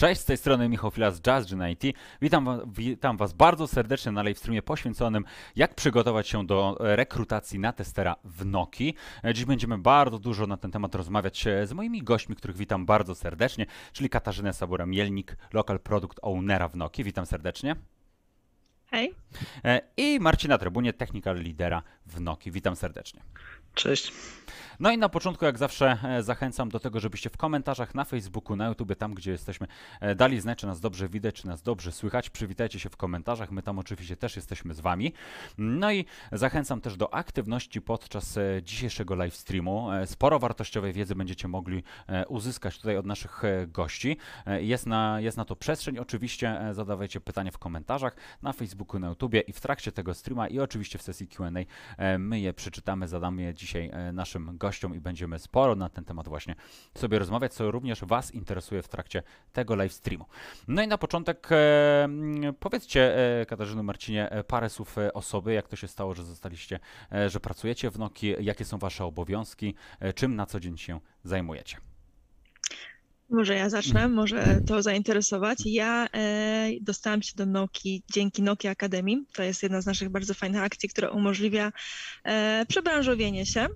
Cześć, z tej strony Michał Fila z Jazz IT. Witam, wa- witam Was bardzo serdecznie na livestreamie poświęconym jak przygotować się do rekrutacji na testera w Noki. Dziś będziemy bardzo dużo na ten temat rozmawiać e, z moimi gośćmi, których witam bardzo serdecznie, czyli Katarzynę Sabura-Mielnik, Local Product Ownera w Noki. Witam serdecznie. Hej. E, I Marcina Trybunie, Technical Leadera w Noki. Witam serdecznie. Cześć. No i na początku, jak zawsze, e, zachęcam do tego, żebyście w komentarzach na Facebooku, na YouTube, tam gdzie jesteśmy, e, dali znać, czy nas dobrze widać, czy nas dobrze słychać. Przywitajcie się w komentarzach, my tam oczywiście też jesteśmy z Wami. No i zachęcam też do aktywności podczas e, dzisiejszego live streamu. Sporo wartościowej wiedzy będziecie mogli uzyskać tutaj od naszych gości. Jest na, jest na to przestrzeń. Oczywiście zadawajcie pytania w komentarzach na Facebooku, na YouTubie i w trakcie tego streama i oczywiście w sesji Q&A my je przeczytamy, zadamy je dzisiaj e, naszym gościom i będziemy sporo na ten temat właśnie sobie rozmawiać, co również Was interesuje w trakcie tego live streamu. No i na początek e, powiedzcie e, Katarzyno Marcinie parę słów o sobie, jak to się stało, że zostaliście, że pracujecie w Noki, jakie są Wasze obowiązki, czym na co dzień się zajmujecie. Może ja zacznę, może to zainteresować. Ja e, dostałam się do Noki dzięki Nokia Academy. To jest jedna z naszych bardzo fajnych akcji, która umożliwia e, przebranżowienie się.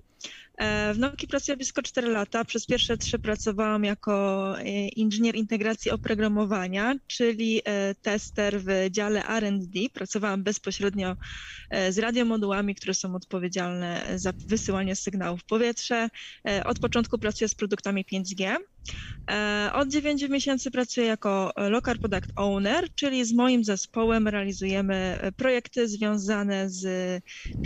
E, w Noki pracuję blisko 4 lata. Przez pierwsze trzy pracowałam jako e, inżynier integracji oprogramowania, czyli e, tester w dziale R&D. Pracowałam bezpośrednio z radiomodułami, które są odpowiedzialne za wysyłanie sygnałów w powietrze. Od początku pracuję z produktami 5G. E, Od 9 miesięcy pracuję jako e, Local Product Owner, czyli z moim zespołem realizujemy e, projekty związane z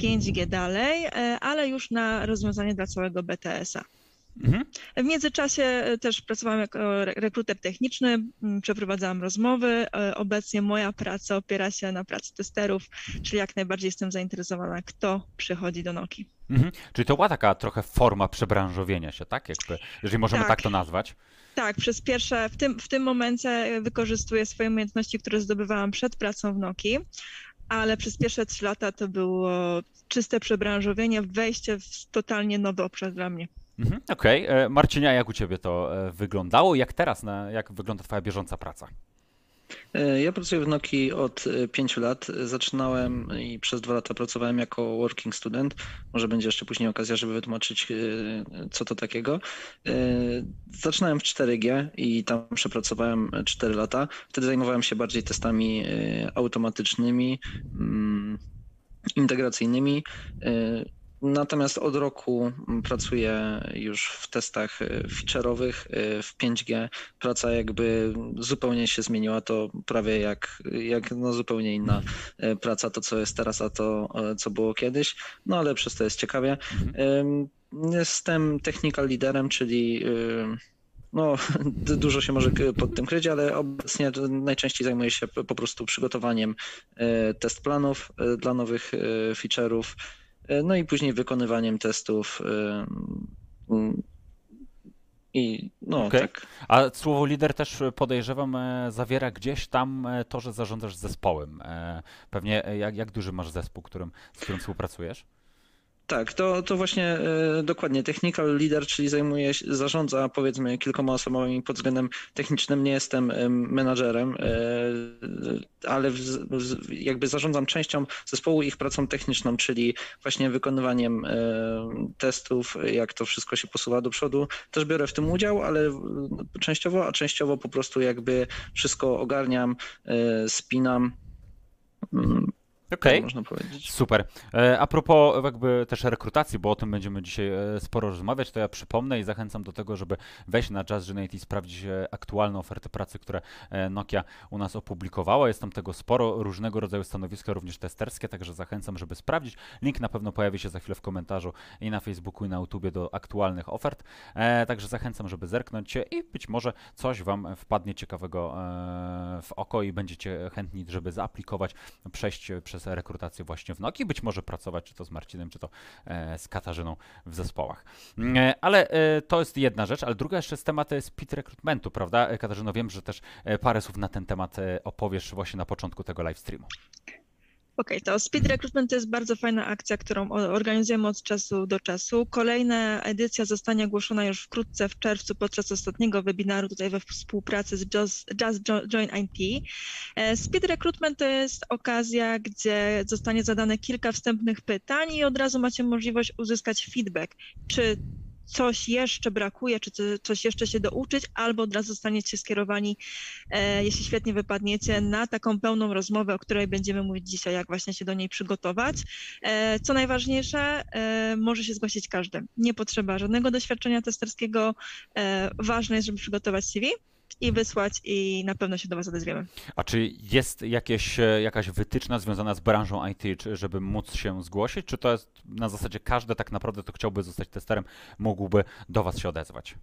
5G dalej, ale już na rozwiązanie dla całego BTS-a. Mhm. W międzyczasie e, też pracowałam jako re- rekruter techniczny, przeprowadzałam rozmowy. E, Obecnie moja praca opiera się na pracy testerów, czyli jak najbardziej jestem zainteresowana, kto przychodzi do Noki. Mhm. Czyli to była taka trochę forma przebranżowienia się, tak? Jakby, jeżeli możemy tak, Tak. to nazwać. Tak, przez pierwsze, w tym, w tym momencie wykorzystuję swoje umiejętności, które zdobywałam przed pracą w Noki, ale przez pierwsze trzy lata to było czyste przebranżowienie, wejście w totalnie nowy obszar dla mnie. Mhm. Okej. E, Marcinia, jak u Ciebie to e, wyglądało? Jak teraz, na, jak wygląda Twoja bieżąca praca? E, Ja pracuję w Nokii od 5 lat. Zaczynałem i przez dwa lata pracowałem jako working student. Może będzie jeszcze później okazja, żeby wytłumaczyć, co to takiego. Zaczynałem w 4G i tam przepracowałem 4 lata. Wtedy zajmowałem się bardziej testami automatycznymi, mm, integracyjnymi. Natomiast od roku mm, pracuję już w testach e, feature'owych e, w 5G. Praca jakby zupełnie się zmieniła, to prawie jak, jak no zupełnie inna e, praca, to co jest teraz, a to co było kiedyś. No ale przez to jest ciekawie. Em, Jestem technical liderem, czyli no, dużo się może pod tym kryć, ale obecnie najczęściej zajmuję się po prostu przygotowaniem test planów dla nowych feature'ów, no i później wykonywaniem testów. e, mm, I no Okej. tak. A słowo lider też e, podejrzewam e, zawiera gdzieś tam e, to, że zarządzasz zespołem. E, Pewnie e, jak, jak duży masz zespół, którym, z którym współpracujesz? Tak, to, to właśnie e, dokładnie technical leader, czyli zajmuje się, zarządza powiedzmy kilkoma osobami pod względem technicznym. Nie jestem e, menadżerem, e, ale w, w, jakby zarządzam częścią zespołu ich pracą techniczną, czyli właśnie wykonywaniem testów, jak to wszystko się posuwa do przodu. Też biorę w tym udział, ale częściowo, a częściowo po prostu jakby wszystko ogarniam, spinam. Okej. powiedzieć. Super. E, A propos jakby też rekrutacji, bo o tym będziemy dzisiaj e, sporo rozmawiać, to ja przypomnę i zachęcam do tego, żeby wejść na JazzGenate i sprawdzić e, aktualne oferty pracy, które Nokia u nas opublikowała. Jest tam tego sporo, różnego rodzaju stanowiska, również testerskie, także zachęcam, żeby sprawdzić. Link na pewno pojawi się za chwilę w komentarzu i na Facebooku i na YouTubie do aktualnych ofert. Także zachęcam, żeby zerknąć się i być może coś Wam wpadnie ciekawego w oko i będziecie chętni, żeby zaaplikować, przejść przez rekrutację właśnie w Nokii, być może pracować czy to z Marcinem, czy to e, z Katarzyną w zespołach. Mm, e, Ale e, to jest jedna rzecz, ale druga jeszcze z temat jest pit rekrutmentu, prawda? Katarzyno, wiem, że też parę słów na ten temat opowiesz właśnie na początku tego live streamu. Okej, to Speed Recruitment to jest bardzo fajna akcja, którą organizujemy od czasu do czasu. Kolejna edycja zostanie ogłoszona już wkrótce w czerwcu podczas ostatniego webinaru tutaj we współpracy z Just, Just Jo- Join IT. E, Speed Recruitment to jest okazja, gdzie zostanie zadane kilka wstępnych pytań i od razu macie możliwość uzyskać feedback, czy coś jeszcze brakuje, czy co- coś jeszcze się douczyć, albo od razu zostaniecie skierowani e, jeśli świetnie wypadniecie, na taką pełną rozmowę, o której będziemy mówić dzisiaj, jak właśnie się do niej przygotować. E, Co najważniejsze, e, może się zgłosić każdy. Nie potrzeba żadnego doświadczenia testerskiego. Ważne jest, żeby przygotować CV i wysłać i na pewno się do Was odezwiemy. A czy jest jakieś, e, jakaś wytyczna związana z branżą IT, żeby móc się zgłosić? Czy to jest na zasadzie każdy tak naprawdę, kto chciałby zostać testerem, mógłby do Was się odezwać?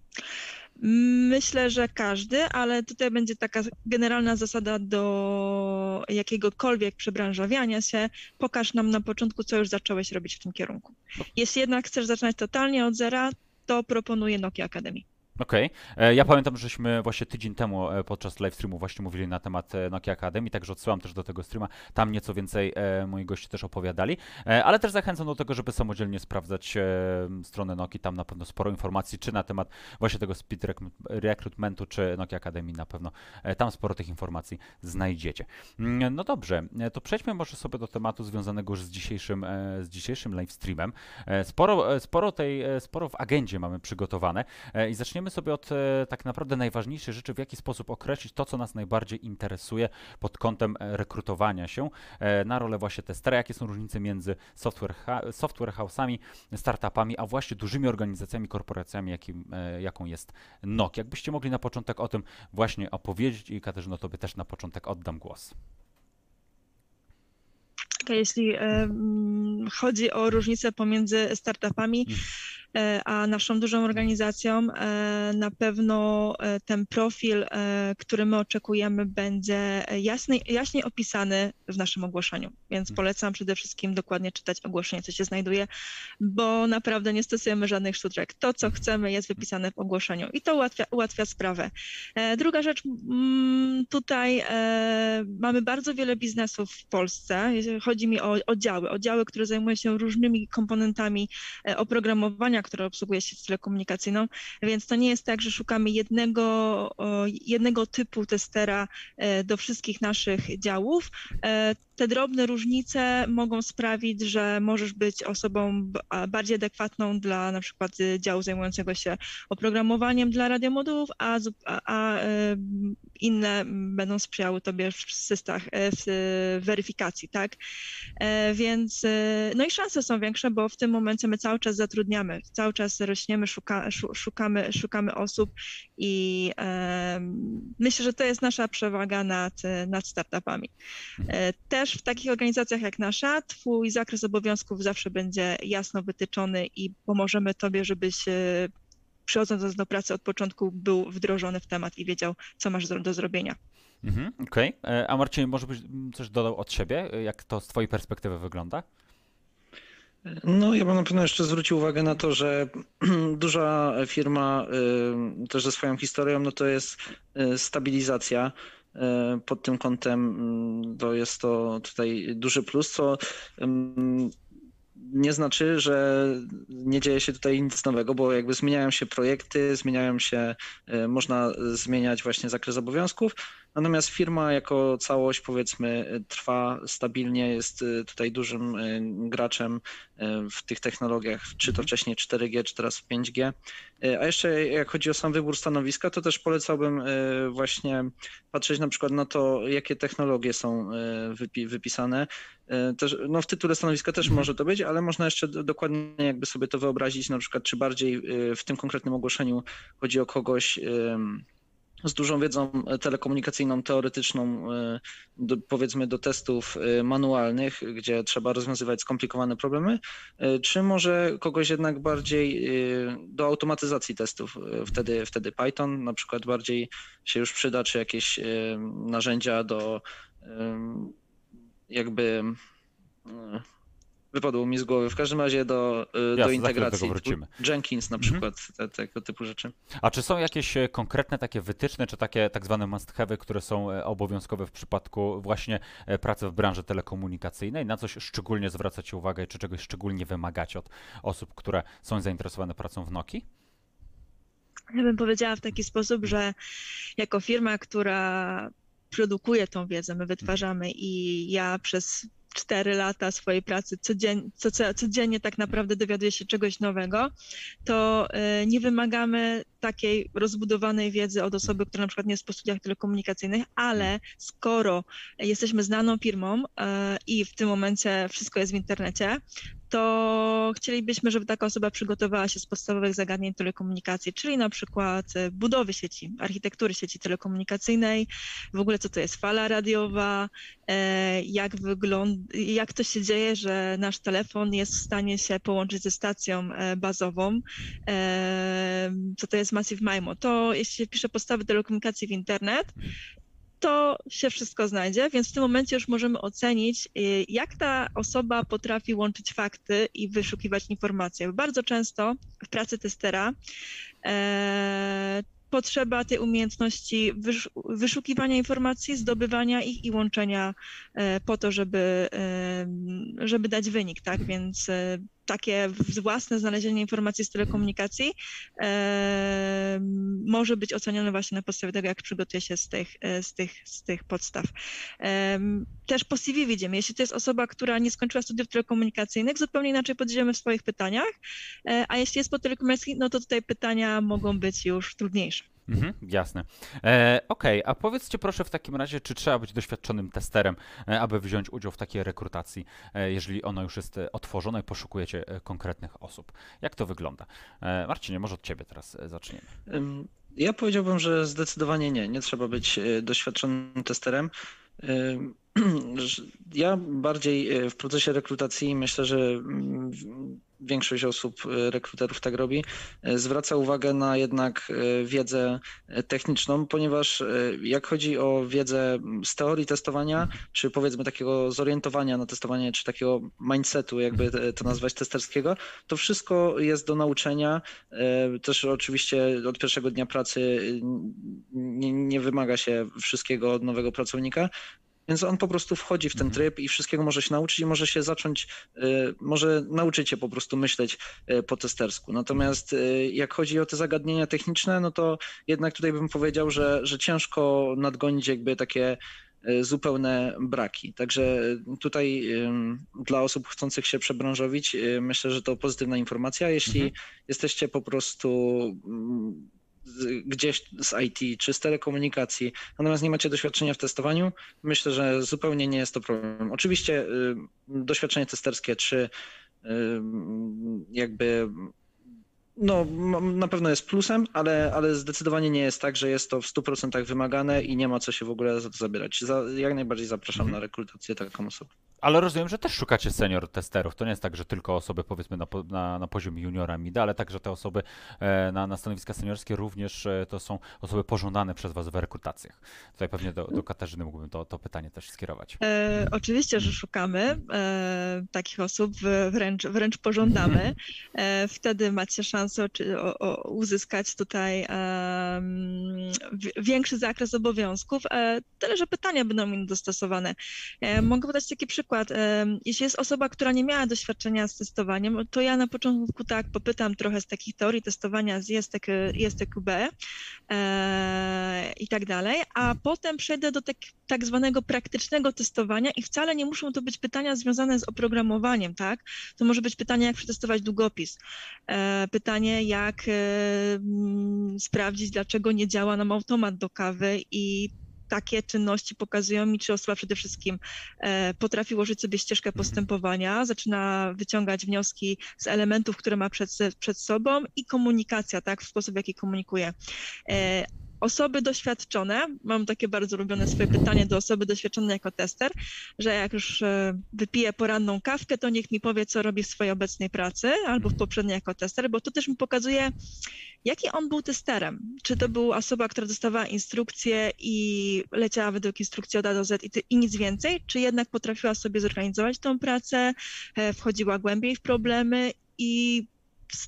Myślę, że każdy, ale tutaj będzie taka generalna zasada do jakiegokolwiek przebranżawiania się. Pokaż nam na początku, co już zacząłeś robić w tym kierunku. Jeśli jednak chcesz zaczynać totalnie od zera, to proponuję Nokia Academy. Okej. E, Ja pamiętam, żeśmy właśnie tydzień temu e, podczas live streamu właśnie mówili na temat e, Nokia Academy, także odsyłam też do tego streama. Tam nieco więcej moi goście też opowiadali, ale też zachęcam do tego, żeby samodzielnie sprawdzać stronę Nokii. Tam na pewno sporo informacji, czy na temat właśnie tego speed recru- recruitmentu, czy Nokia Academy na pewno tam sporo tych informacji znajdziecie. Mm, No dobrze, to przejdźmy może sobie do tematu związanego już z dzisiejszym, z dzisiejszym live streamem. Sporo, sporo tej, sporo w agendzie mamy przygotowane i zaczniemy sobie od e, tak naprawdę najważniejszej rzeczy, w jaki sposób określić to, co nas najbardziej interesuje pod kątem e, rekrutowania się e, na rolę właśnie testera, jakie są różnice między software, ha- software house'ami, startupami, a właśnie dużymi organizacjami, korporacjami, jakim, e, jaką jest NOK. Jakbyście mogli na początek o tym właśnie opowiedzieć i Katarzyno, tobie też na początek oddam głos. Jeśli chodzi o różnicę pomiędzy startupami Mm. E, a naszą dużą organizacją, e, na pewno e, ten profil, który my oczekujemy, będzie jasny, jaśniej opisany w naszym ogłoszeniu. Więc Mm. polecam przede wszystkim dokładnie czytać ogłoszenie, co się znajduje, bo naprawdę nie stosujemy żadnych sztuczek. To, co chcemy, jest wypisane w ogłoszeniu i to ułatwia, ułatwia sprawę. Druga rzecz, mm, tutaj mamy bardzo wiele biznesów w Polsce. Chodzi mi o oddziały, oddziały, które zajmują się różnymi komponentami oprogramowania, które obsługuje sieć telekomunikacyjną, więc to nie jest tak, że szukamy jednego, jednego typu testera e, do wszystkich naszych działów. E, Te drobne różnice mogą sprawić, że możesz być osobą bardziej adekwatną dla na przykład y, działu zajmującego się oprogramowaniem dla radiomodułów, a, a, a e, inne będą sprzyjały tobie w systach, e, w e, weryfikacji, tak? E, Więc no i szanse są większe, bo w tym momencie my cały czas zatrudniamy, cały czas rośniemy, szuka, szu- szukamy, szukamy osób i myślę, że to jest nasza przewaga nad, nad startupami. Też w takich organizacjach jak nasza, twój zakres obowiązków zawsze będzie jasno wytyczony i pomożemy tobie, żebyś przychodząc do pracy od początku był wdrożony w temat i wiedział, co masz do zrobienia. Mhm, Okej. E, A Marcin, może byś mm, coś dodał od siebie, e, jak to z twojej perspektywy wygląda? No, ja bym na pewno jeszcze zwrócił uwagę na to, że duża firma y, też ze swoją historią, no to jest y, stabilizacja. Y, Pod tym kątem mm, to jest to tutaj duży plus, co nie znaczy, że nie dzieje się tutaj nic nowego, bo jakby zmieniają się projekty, zmieniają się, y, można zmieniać właśnie zakres obowiązków, natomiast firma jako całość powiedzmy trwa stabilnie, jest y, tutaj dużym y, graczem w tych technologiach, czy to wcześniej 4G, czy teraz 5G. Y, A jeszcze jak chodzi o sam wybór stanowiska, to też polecałbym właśnie patrzeć na przykład na to, jakie technologie są wypi- wypisane. Też, no w tytule stanowiska też Mhm. może to być, ale można jeszcze do- dokładnie jakby sobie to wyobrazić, na przykład czy bardziej y, w tym konkretnym ogłoszeniu chodzi o kogoś z dużą wiedzą telekomunikacyjną, teoretyczną, y, do, powiedzmy do testów y, manualnych, gdzie trzeba rozwiązywać skomplikowane problemy, czy może kogoś jednak bardziej do automatyzacji testów. Wtedy, wtedy Python na przykład bardziej się już przyda, czy jakieś narzędzia do jakby wypadło mi z głowy. W każdym razie do, y, Jasne, do integracji. Jenkins na Mhm. przykład, te, tego typu rzeczy. A czy są jakieś e, konkretne takie wytyczne, czy takie tak zwane must have, które są e, obowiązkowe w przypadku właśnie e, pracy w branży telekomunikacyjnej? Na coś szczególnie zwracacie uwagę, czy czegoś szczególnie wymagacie od osób, które są zainteresowane pracą w Nokii? Ja bym powiedziała w taki sposób, że jako firma, która produkuje tą wiedzę, my wytwarzamy i ja przez cztery lata swojej pracy codzien, co, co, codziennie tak naprawdę dowiaduję się czegoś nowego, to y, nie wymagamy takiej rozbudowanej wiedzy od osoby, która na przykład nie jest po studiach telekomunikacyjnych, ale skoro jesteśmy znaną firmą y, i w tym momencie wszystko jest w internecie, to chcielibyśmy, żeby taka osoba przygotowała się z podstawowych zagadnień telekomunikacji, czyli na przykład e, budowy sieci, architektury sieci telekomunikacyjnej, w ogóle co to jest fala radiowa, e, jak jak to się dzieje, że nasz telefon jest w stanie się połączyć ze stacją e, bazową, co to jest Massive MIMO. To jeśli się pisze podstawy telekomunikacji w internet, to się wszystko znajdzie, więc w tym momencie już możemy ocenić, y, jak ta osoba potrafi łączyć fakty i wyszukiwać informacje. Bardzo często w pracy testera e, potrzeba tej umiejętności wysz, wyszukiwania informacji, zdobywania ich i łączenia e, po to, żeby, e, żeby dać wynik, tak? Więc e, takie własne znalezienie informacji z telekomunikacji e, może być ocenione właśnie na podstawie tego, jak przygotuje się z tych, e, z tych, z tych podstaw. E, też po CV widzimy, jeśli to jest osoba, która nie skończyła studiów telekomunikacyjnych, zupełnie inaczej podejdziemy w swoich pytaniach, e, a jeśli jest po telekomunikacji, no to tutaj pytania mogą być już trudniejsze. Mhm, jasne. E, Okej, a powiedzcie proszę w takim razie, czy trzeba być doświadczonym testerem, e, aby wziąć udział w takiej rekrutacji, e, jeżeli ono już jest e, otworzone i poszukujecie e, konkretnych osób. Jak to wygląda? E, Marcinie, może od ciebie teraz zaczniemy. Ja powiedziałbym, że zdecydowanie nie. Nie trzeba być doświadczonym testerem. Ja bardziej y, w procesie rekrutacji myślę, że mm, większość osób, y, rekruterów tak robi, y, zwraca uwagę na jednak wiedzę techniczną, ponieważ jak chodzi o wiedzę z teorii testowania, czy powiedzmy takiego zorientowania na testowanie, czy takiego mindsetu, jakby to nazwać testerskiego, to wszystko jest do nauczenia. E, Też oczywiście od pierwszego dnia pracy nie, nie wymaga się wszystkiego od nowego pracownika, więc on po prostu wchodzi w ten Mhm. tryb i wszystkiego może się nauczyć i może się zacząć, y, może nauczyć się po prostu myśleć y, po testersku. Natomiast y, jak chodzi o te zagadnienia techniczne, no to jednak tutaj bym powiedział, że, że ciężko nadgonić jakby takie zupełne braki. Także tutaj dla osób chcących się przebranżowić, myślę, że to pozytywna informacja. Jeśli Mhm. jesteście po prostu mm, gdzieś z IT czy z telekomunikacji, natomiast nie macie doświadczenia w testowaniu, myślę, że zupełnie nie jest to problem. Oczywiście y, doświadczenie testerskie czy y, jakby no, na pewno jest plusem, ale, ale zdecydowanie nie jest tak, że jest to w 100% wymagane i nie ma co się w ogóle za to zabierać. Za, jak najbardziej zapraszam Mhm. na rekrutację taką osobę. Ale rozumiem, że też szukacie senior testerów. To nie jest tak, że tylko osoby powiedzmy na, po- na, na poziomie juniora mida, ale także te osoby e, na, na stanowiska seniorskie również e, to są osoby pożądane przez Was w rekrutacjach. Tutaj pewnie do, do Katarzyny mógłbym to, to pytanie też skierować. E, oczywiście, że szukamy e, takich osób, w- wręcz, wręcz pożądamy. E, wtedy macie szansę oczy- o, o, uzyskać tutaj wi- większy zakres obowiązków. E, tyle, że pytania będą im dostosowane. E, mogę podać taki przykład. E, jeśli jest osoba, która nie miała doświadczenia z testowaniem, to ja na początku tak popytam trochę z takich teorii testowania z JSTQ, JSTQB e, i tak dalej, a potem przejdę do tak, tak zwanego praktycznego testowania i wcale nie muszą to być pytania związane z oprogramowaniem, tak? To może być pytanie, jak przetestować długopis, e, pytanie, jak e, mm, sprawdzić, dlaczego nie działa nam automat do kawy i takie czynności pokazują mi, czy osoba przede wszystkim e, potrafi ułożyć sobie ścieżkę Mhm. postępowania, zaczyna wyciągać wnioski z elementów, które ma przed, przed sobą i komunikacja, tak, w sposób, w jaki komunikuje. Osoby doświadczone, mam takie bardzo ulubione swoje pytanie do osoby doświadczonej jako tester, że jak już e, wypiję poranną kawkę, to niech mi powie, co robi w swojej obecnej pracy albo w poprzedniej jako tester, bo to też mi pokazuje, jaki on był testerem. Czy to była osoba, która dostawała instrukcje i leciała według instrukcji od A do Z i, ty, i nic więcej, czy jednak potrafiła sobie zorganizować tą pracę, e, wchodziła głębiej w problemy i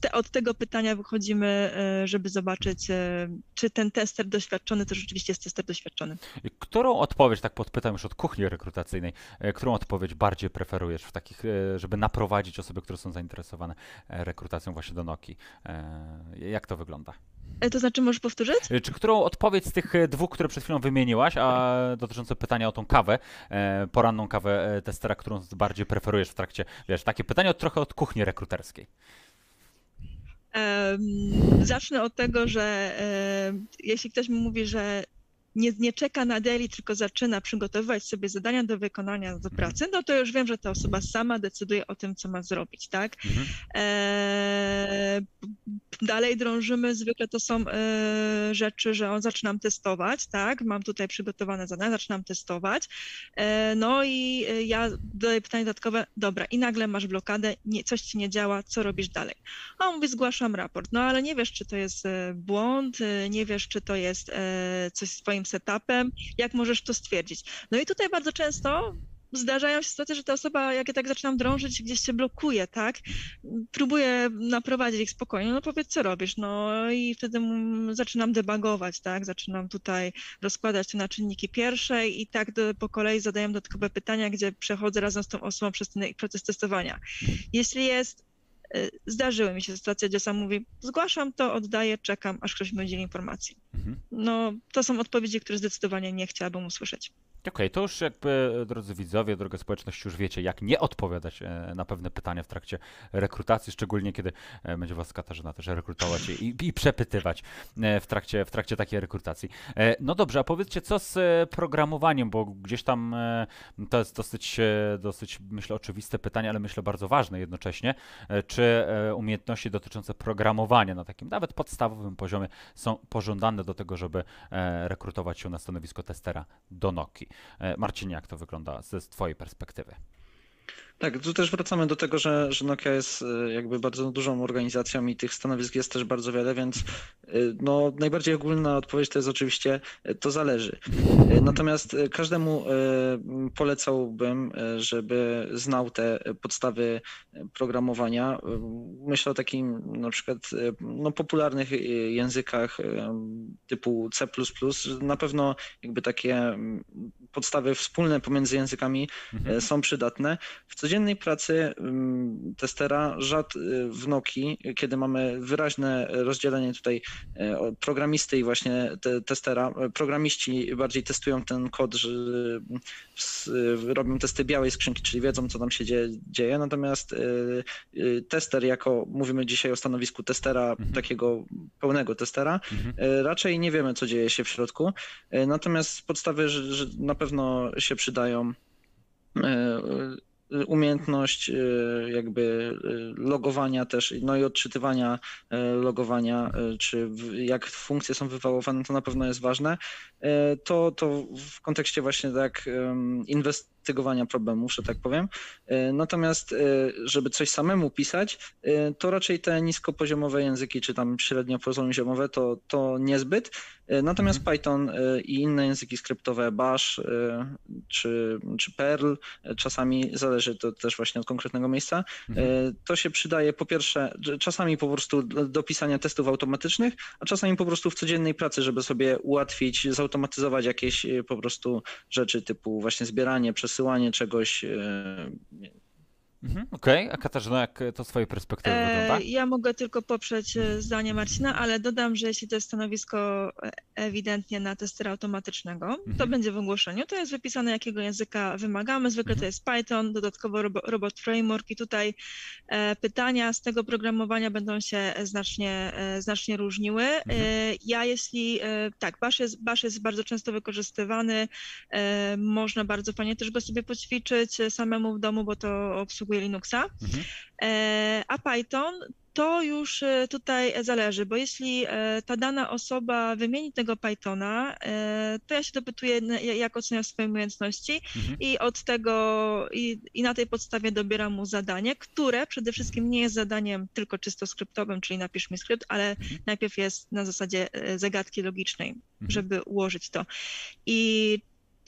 te, od tego pytania wychodzimy, e, żeby zobaczyć, e, czy ten tester doświadczony to rzeczywiście jest tester doświadczony. Którą odpowiedź, tak podpytam już od kuchni rekrutacyjnej, e, którą odpowiedź bardziej preferujesz w takich, żeby naprowadzić osoby, które są zainteresowane rekrutacją właśnie do Noki? Jak to wygląda? To znaczy, możesz powtórzyć? Czy którą odpowiedź z tych dwóch, które przed chwilą wymieniłaś, a dotyczące pytania o tą kawę, poranną kawę testera, którą bardziej preferujesz w trakcie, wiesz, takie pytanie od, trochę od kuchni rekruterskiej? Zacznę od tego, że jeśli ktoś mi mówi, że nie, nie czeka na daily, tylko zaczyna przygotowywać sobie zadania do wykonania do mhm. pracy, no to już wiem, że ta osoba sama decyduje o tym, co ma zrobić, tak? Mhm. E, dalej drążymy, zwykle to są e, rzeczy, że on zaczynam testować, tak? Mam tutaj przygotowane zadania, zaczynam testować. E, no i e, ja dodaję pytanie dodatkowe, dobra, i nagle masz blokadę, nie, coś ci nie działa, co robisz dalej? A on mówi, zgłaszam raport. No ale nie wiesz, czy to jest e, błąd, e, nie wiesz, czy to jest coś z twoim setupem, jak możesz to stwierdzić. No i tutaj bardzo często zdarzają się sytuacje, że ta osoba, jak ja tak zaczynam drążyć, gdzieś się blokuje, tak? Próbuję naprowadzić ich spokojnie, no powiedz, co robisz, no i wtedy zaczynam debagować, tak? Zaczynam tutaj rozkładać te na czynniki pierwsze i tak do, po kolei zadaję dodatkowe pytania, gdzie przechodzę razem z tą osobą przez ten proces testowania. Jeśli jest zdarzyły mi się sytuacje, gdzie sam mówi, zgłaszam to, oddaję, czekam, aż ktoś mi udzieli informacji. Mhm. No, to są odpowiedzi, które zdecydowanie nie chciałabym usłyszeć. Okej, okay, to już jakby, drodzy widzowie, droga społeczność, już wiecie, jak nie odpowiadać e, na pewne pytania w trakcie rekrutacji, szczególnie kiedy e, będzie was Katarzyna też rekrutować i, i przepytywać e, w trakcie, w trakcie takiej rekrutacji. No dobrze, a powiedzcie, co z programowaniem, bo gdzieś tam to jest dosyć, dosyć myślę, oczywiste pytanie, ale myślę bardzo ważne jednocześnie. Czy umiejętności dotyczące programowania na takim nawet podstawowym poziomie są pożądane do tego, żeby rekrutować się na stanowisko testera do Noki? E, Marcin, jak to wygląda z Twojej perspektywy? Tak, tu też wracamy do tego, że, że Nokia jest e, jakby bardzo dużą organizacją i tych stanowisk jest też bardzo wiele, więc e, no, najbardziej ogólna odpowiedź to jest oczywiście to zależy. Natomiast każdemu polecałbym, żeby znał te podstawy programowania. Myślę o takim na przykład no, popularnych językach typu C++. Na pewno jakby takie podstawy wspólne pomiędzy językami mhm. są przydatne. W codziennej pracy testera rzad y, w Noki, kiedy mamy wyraźne rozdzielenie tutaj e, programisty i właśnie te, testera, programiści bardziej testują ten kod, że robią testy białej skrzynki, czyli wiedzą, co tam się dzieje, dzieje. natomiast tester, jako mówimy dzisiaj o stanowisku testera, mhm. takiego pełnego testera, mhm. raczej nie wiemy, co dzieje się w środku, natomiast podstawy że, że na pewno się przydają umiejętność y, jakby y, logowania też, no i odczytywania y, logowania, czy jak funkcje są wywoływane, to na pewno jest ważne. To, to w kontekście właśnie tak inwestycji tygowania problemów, że tak powiem. Natomiast, żeby coś samemu pisać, to raczej te niskopoziomowe języki, czy tam średnio poziomowe, to, to niezbyt. Natomiast mhm. Python i inne języki skryptowe, Bash czy, czy Perl, czasami zależy to też właśnie od konkretnego miejsca, mhm. to się przydaje po pierwsze czasami po prostu do pisania testów automatycznych, a czasami po prostu w codziennej pracy, żeby sobie ułatwić, zautomatyzować jakieś po prostu rzeczy typu właśnie zbieranie, przesyłanie czegoś. E, mhm, Okej, okay. a Katarzyna, jak to z Twojej perspektywy e, wygląda? Ja mogę tylko poprzeć e, zdanie Marcina, ale dodam, że jeśli to jest stanowisko ewidentnie na testera automatycznego, mhm. to będzie w ogłoszeniu. To jest wypisane, jakiego języka wymagamy. Zwykle mhm. to jest Python, dodatkowo Robot Framework i tutaj pytania z tego programowania będą się znacznie, znacznie różniły. Mhm. Ja jeśli, tak, Bash jest, Bash jest bardzo często wykorzystywany, można bardzo fajnie też go sobie poćwiczyć samemu w domu, bo to obsługuje Linuxa. Mhm. A Python to już e, tutaj zależy, bo jeśli e, ta dana osoba wymieni tego Pythona, e, to ja się dopytuję, jak ocenia swoje umiejętności Mhm. i od tego, i, i na tej podstawie dobieram mu zadanie, które przede wszystkim nie jest zadaniem tylko czysto skryptowym, czyli napisz mi skrypt, ale Mhm. najpierw jest na zasadzie e, zagadki logicznej, Mhm. żeby ułożyć to. I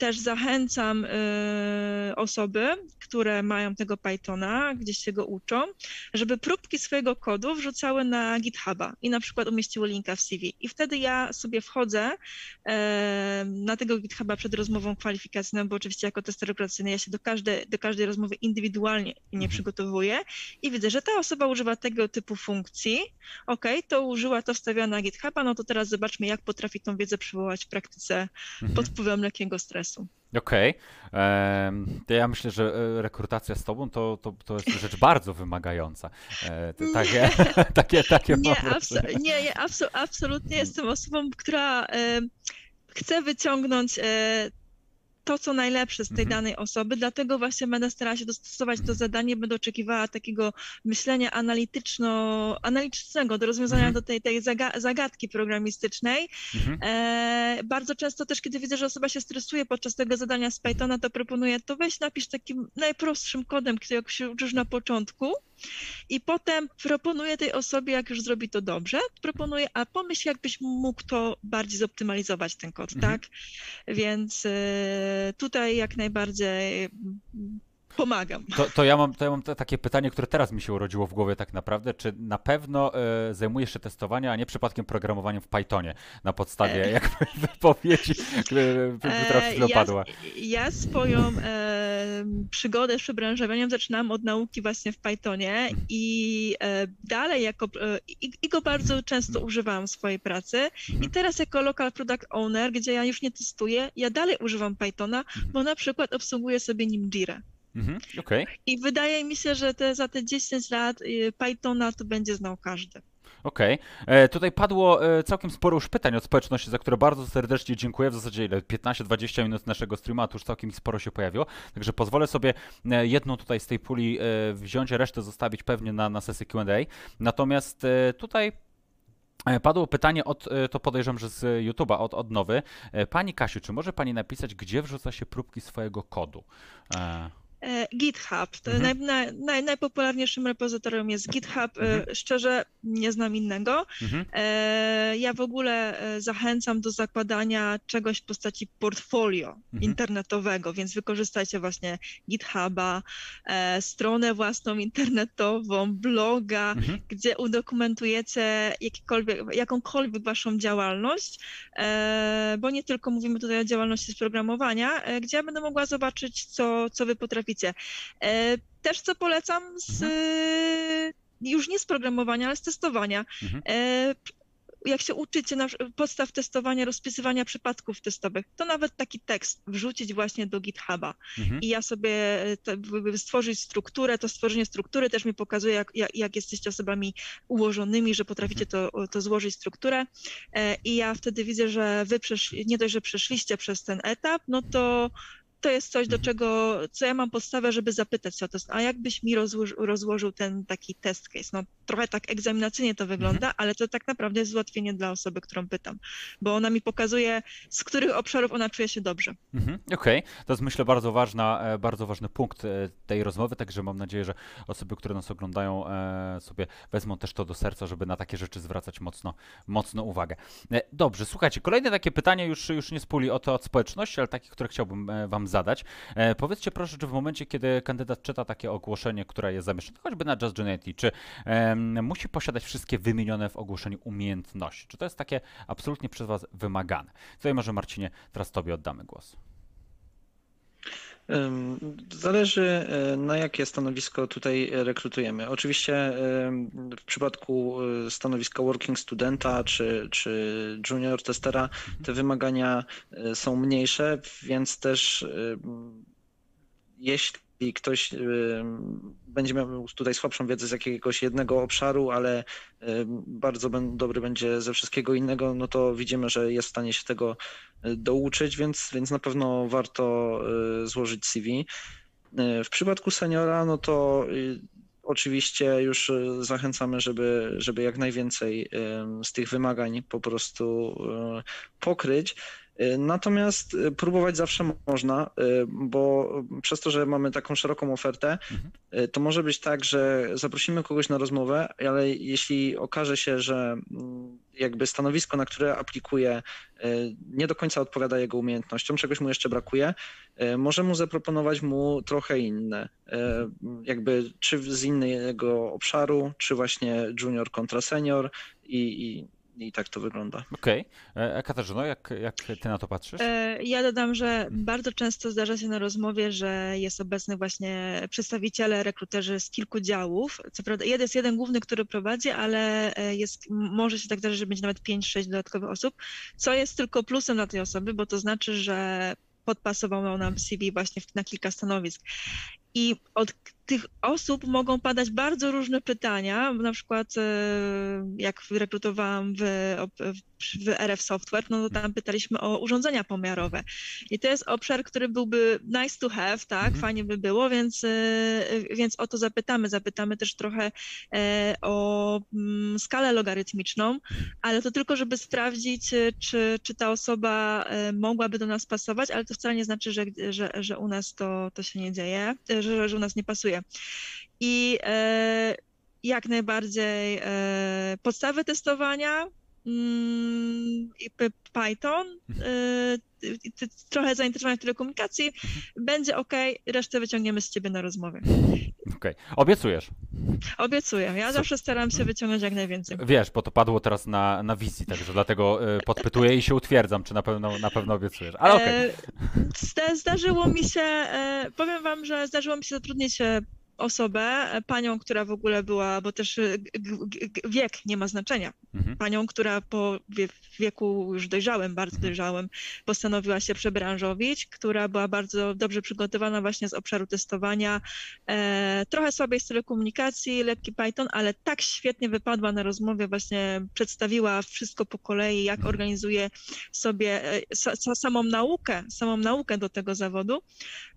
też zachęcam e, osoby, które mają tego Pythona, gdzieś się go uczą, żeby próbki swojego kodu wrzucały na GitHuba i na przykład umieściły linka w CV. I wtedy ja sobie wchodzę e, na tego GitHuba przed rozmową kwalifikacyjną, bo oczywiście jako tester operacyjny ja się do każdej, do każdej rozmowy indywidualnie nie Mhm. przygotowuję i widzę, że ta osoba używa tego typu funkcji, ok, to użyła, to wstawiła na GitHuba, no to teraz zobaczmy, jak potrafi tą wiedzę przywołać w praktyce Mhm. pod wpływem lekkiego stresu. Okej. Em, To ja myślę, że e, rekrutacja z tobą to, to, to jest rzecz bardzo wymagająca. E, Takie, takie, takie Nie, abso- nie, nie abso- absolutnie jestem osobą, która chce wyciągnąć e, to, co najlepsze z tej Mhm. danej osoby, dlatego właśnie będę starała się dostosować to Mhm. zadanie, będę oczekiwała takiego myślenia analityczno, analitycznego do rozwiązania Mhm. do tej, tej zaga- zagadki programistycznej. Mhm. E, bardzo często też, kiedy widzę, że osoba się stresuje podczas tego zadania z Pythona, to proponuję, to weź napisz takim najprostszym kodem, którego się uczysz na początku i potem proponuję tej osobie, jak już zrobi to dobrze, proponuję, a pomyśl, jakbyś mógł to bardziej zoptymalizować ten kod, Mhm. tak? Więc e, tutaj jak najbardziej pomagam. To, to ja mam, to ja mam takie pytanie, które teraz mi się urodziło w głowie tak naprawdę. Czy na pewno e, zajmujesz się testowaniem, a nie przypadkiem programowaniem w Pythonie na podstawie E. jakby wypowiedzi, która przed chwilą ja, padła? ja swoją e, przygodę z przebranżowieniem zaczynałam od nauki właśnie w Pythonie Mhm. i e, dalej jako, e, i, i go bardzo często używałam w swojej pracy i Mhm. teraz jako local product owner, gdzie ja już nie testuję, ja dalej używam Pythona, Mhm. bo na przykład obsługuję sobie nim Jira. Mhm. Okej. I wydaje mi się, że te, za te 10 lat y, Pythona to będzie znał każdy. Okej. E, Tutaj padło e, całkiem sporo już pytań od społeczności, za które bardzo serdecznie dziękuję. W zasadzie ile? 15-20 minut naszego streama, to już całkiem sporo się pojawiło. Także pozwolę sobie e, jedną tutaj z tej puli wziąć, resztę zostawić pewnie na, na sesję Q&A. Natomiast tutaj Padło pytanie od, to podejrzewam, że z YouTube'a, od, od Nowy. Pani Kasiu, czy może Pani napisać, gdzie wrzuca się próbki swojego kodu? E, GitHub. To Mhm. naj, naj, naj, najpopularniejszym repozytorium jest GitHub. Mhm. E, szczerze nie znam innego. mhm, E, ja w ogóle e, zachęcam do zakładania czegoś w postaci portfolio Mhm. internetowego, więc wykorzystajcie właśnie GitHuba, e, stronę własną internetową, bloga, mhm, gdzie udokumentujecie jakąkolwiek waszą działalność, e, bo nie tylko mówimy tutaj o działalności z programowania, e, gdzie ja będę mogła zobaczyć, co, co wy potraficie. E, Też co polecam z, już nie z programowania, ale z testowania. mhm. E, Jak się uczycie na, podstaw testowania, rozpisywania przypadków testowych, to nawet taki tekst wrzucić właśnie do GitHuba mhm. i ja sobie e, te, stworzyć strukturę, to stworzenie struktury też mi pokazuje, jak, jak, jak jesteście osobami ułożonymi, że potraficie to, to złożyć strukturę E, i ja wtedy widzę, że wy przesz, nie dość, że przeszliście przez ten etap, no to to jest coś, do Mhm. czego, co ja mam podstawę, żeby zapytać się o to, a jakbyś mi rozłożył, rozłożył ten taki test case? No trochę tak egzaminacyjnie to wygląda, ale to tak naprawdę jest ułatwienie dla osoby, którą pytam, bo ona mi pokazuje, z których obszarów ona czuje się dobrze. Mhm, Okej, to jest myślę bardzo, ważna, e, bardzo ważny punkt e, tej rozmowy, także mam nadzieję, że osoby, które nas oglądają e, sobie wezmą też to do serca, żeby na takie rzeczy zwracać mocno, mocno uwagę. Dobrze, słuchajcie, kolejne takie pytanie już, już nie z puli o to od społeczności, ale takie, które chciałbym wam zadać. E, Powiedzcie proszę, czy w momencie, kiedy kandydat czyta takie ogłoszenie, które jest zamieszczone, choćby na Just Joinity, czy em, musi posiadać wszystkie wymienione w ogłoszeniu umiejętności? Czy to jest takie absolutnie przez was wymagane? Tutaj może Marcinie, teraz tobie oddamy głos. Zależy e, na jakie stanowisko tutaj rekrutujemy. Oczywiście w przypadku e, stanowiska working studenta czy, czy junior testera te wymagania e, są mniejsze, więc też ym, jeśli ktoś ym, będzie miał tutaj słabszą wiedzę z jakiegoś jednego obszaru, ale ym, bardzo dobry będzie ze wszystkiego innego, no to widzimy, że jest w stanie się tego y, douczyć, więc, więc na pewno warto y, złożyć CV. Y, W przypadku seniora, no to y, oczywiście już zachęcamy, żeby, żeby jak najwięcej z tych wymagań po prostu pokryć. E, Natomiast e, próbować zawsze można, e, bo przez to, że mamy taką szeroką ofertę, Mhm. to może być tak, że zaprosimy kogoś na rozmowę, ale jeśli okaże się, że mm, jakby stanowisko, na które aplikuje, nie do końca odpowiada jego umiejętnościom, czegoś mu jeszcze brakuje, może mu zaproponować mu trochę inne, jakby czy z innego obszaru, czy właśnie junior kontra senior i, i, i tak to wygląda. Okej. E, Katarzyno, jak, jak ty na to patrzysz? E, Ja dodam, że bardzo często zdarza się na rozmowie, że jest obecny właśnie przedstawiciele, rekruterzy z kilku działów. Co prawda jeden jest jeden główny, który prowadzi, ale e, jest, może się tak zdarzyć, że będzie nawet 5-6 dodatkowych osób, co jest tylko plusem dla tej osoby, bo to znaczy, że podpasował nam CV właśnie na kilka stanowisk. I od tych osób mogą padać bardzo różne pytania. Na przykład, e, jak rekrutowałam w, w, w RF Software, no to tam pytaliśmy o urządzenia pomiarowe. I to jest obszar, który byłby nice to have, tak? Mhm. Fajnie by było, więc, e, więc o to zapytamy. Zapytamy też trochę e, o mm, skalę logarytmiczną, ale to tylko, żeby sprawdzić, czy, czy ta osoba mogłaby do nas pasować, ale to wcale nie znaczy, że, że, że u nas to, to się nie dzieje, że, że u nas nie pasuje. I e, jak najbardziej e, podstawy testowania, Python, e, i ty- trochę zainteresowania w telekomunikacji, będzie ok, resztę wyciągniemy z ciebie na rozmowie. Okej. Obiecujesz. Obiecuję, ja zawsze staram się wyciągnąć jak najwięcej. Wiesz, bo to padło teraz na, na wizji, także dlatego podpytuję i się utwierdzam, czy na pewno, na pewno obiecujesz. Ale okej. E, zda- Zdarzyło mi się, e, powiem wam, że zdarzyło mi się zatrudnić osobę, e, panią, która w ogóle była, bo też e, wiek nie ma znaczenia. Mhm. Panią, która po wie- wieku już dojrzałym, bardzo dojrzałym, postanowiła się przebranżowić, która była bardzo dobrze przygotowana właśnie z obszaru testowania, e, trochę słabiej z telekomunikacji, lekki Python, ale tak świetnie wypadła na rozmowie, właśnie przedstawiła wszystko po kolei, jak organizuje sobie e, sa, sa, samą naukę, samą naukę do tego zawodu.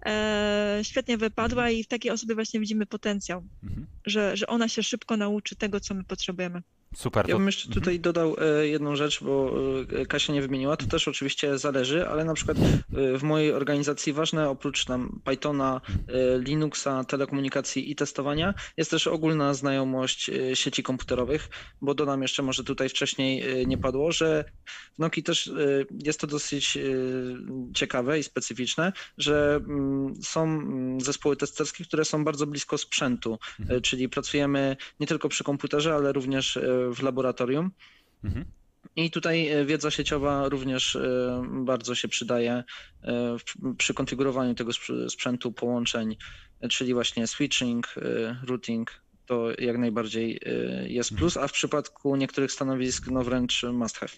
E, świetnie wypadła i w takiej osobie właśnie widzimy potencjał, Mhm. że, że ona się szybko nauczy tego, co my potrzebujemy. Super. Ja bym jeszcze mhm. tutaj dodał e, jedną rzecz, bo e, Kasia nie wymieniła, to też oczywiście zależy, ale na przykład e, w mojej organizacji ważne oprócz tam Pythona, Linuxa, telekomunikacji i testowania jest też ogólna znajomość sieci komputerowych, bo dodam jeszcze, może tutaj wcześniej nie padło, że w Nokii też jest to dosyć ciekawe i specyficzne, że mm, są mm, zespoły testerskie, które są bardzo blisko sprzętu, Mhm. czyli pracujemy nie tylko przy komputerze, ale również w laboratorium. Mhm. I tutaj e, wiedza sieciowa również e, bardzo się przydaje e, przy konfigurowaniu tego sprz- sprzętu połączeń, czyli właśnie switching, routing. To jak najbardziej jest plus, a w przypadku niektórych stanowisk no wręcz must have.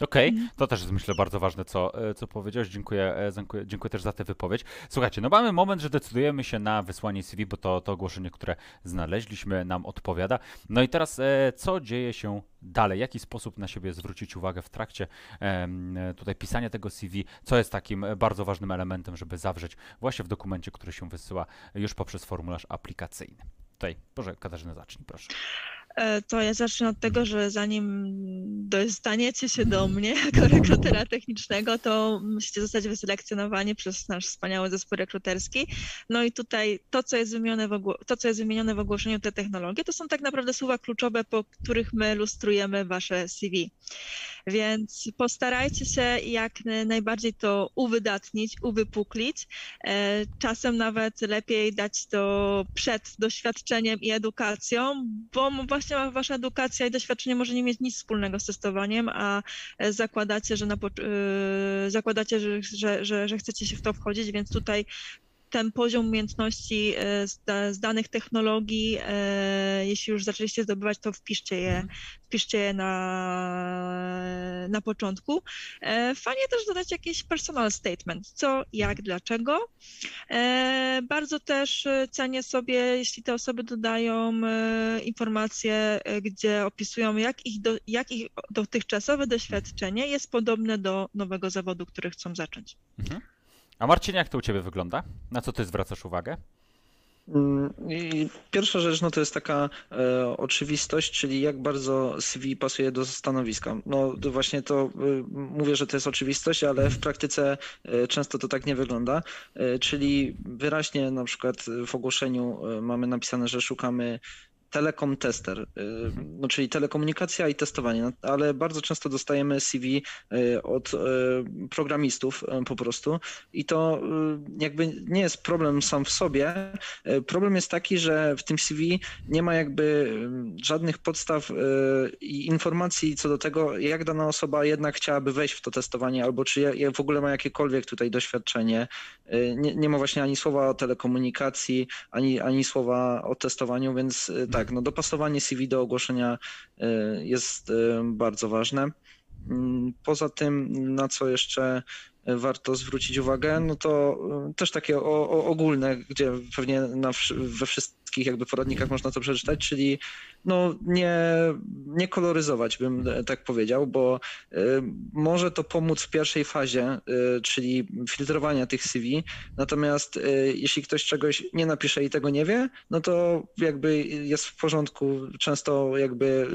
Okej, Mhm. to też jest myślę bardzo ważne, co, e, co powiedziałeś. Dziękuję, e, dziękuję, dziękuję też za tę wypowiedź. Słuchajcie, no mamy moment, że decydujemy się na wysłanie CV, bo to, to ogłoszenie, które znaleźliśmy, nam odpowiada. No i teraz, e, co dzieje się dalej? Jaki sposób na siebie zwrócić uwagę w trakcie tutaj pisania tego CV? Co jest takim bardzo ważnym elementem, żeby zawrzeć właśnie w dokumencie, który się wysyła już poprzez formularz aplikacyjny? Tutaj, proszę Katarzyna, zacznij, proszę. E, To ja zacznę od tego, że zanim dostaniecie się do mnie jako rekrutera technicznego, to musicie zostać wyselekcjonowani przez nasz wspaniały zespół rekruterski. No i tutaj to, co jest wymienione w, ogło- to, co jest wymienione w ogłoszeniu, te technologie, to są tak naprawdę słowa kluczowe, po których my lustrujemy wasze CV. Więc postarajcie się jak najbardziej to uwydatnić, uwypuklić. E, Czasem nawet lepiej dać to przed doświadczeniem i edukacją, bo właśnie wasza edukacja i doświadczenie może nie mieć nic wspólnego z testowaniem, a e, zakładacie, że, na, e, zakładacie, że, że, że, że chcecie się w to wchodzić, więc tutaj ten poziom umiejętności e, z, z danych technologii, e, jeśli już zaczęliście zdobywać, to wpiszcie je, wpiszcie je na, na początku. E, Fajnie też dodać jakiś personal statement, co, jak, dlaczego. E, Bardzo też cenię sobie, jeśli te osoby dodają informacje, gdzie opisują, jak ich, do, jak ich dotychczasowe doświadczenie jest podobne do nowego zawodu, który chcą zacząć. Mhm. A Marcin, jak to u Ciebie wygląda? Na co Ty zwracasz uwagę? Mm, pierwsza rzecz no to jest taka e, oczywistość, czyli jak bardzo CV pasuje do stanowiska. No to właśnie to e, mówię, że to jest oczywistość, ale w praktyce e, często to tak nie wygląda. E, czyli wyraźnie na przykład w ogłoszeniu e, mamy napisane, że szukamy telekom tester, y, no czyli telekomunikacja i testowanie, ale bardzo często dostajemy CV y, od y, programistów po prostu i to jakby nie jest problem sam w sobie. Problem jest taki, że w tym CV nie ma jakby żadnych podstaw i informacji co do tego, jak dana osoba jednak chciałaby wejść w to testowanie, albo czy w ogóle ma jakiekolwiek tutaj doświadczenie. Nie, nie ma właśnie ani słowa o telekomunikacji, ani, ani słowa o testowaniu, więc tak tak, no dopasowanie CV do ogłoszenia y, jest y, bardzo ważne. Mm, poza tym, na co jeszcze warto zwrócić uwagę, no to też takie o, o ogólne, gdzie pewnie na, we wszystkich jakby poradnikach można to przeczytać, czyli no nie, nie koloryzować, bym tak powiedział, bo y, może to pomóc w pierwszej fazie, y, czyli filtrowania tych CV, natomiast jeśli ktoś czegoś nie napisze i tego nie wie, no to jakby jest w porządku, często jakby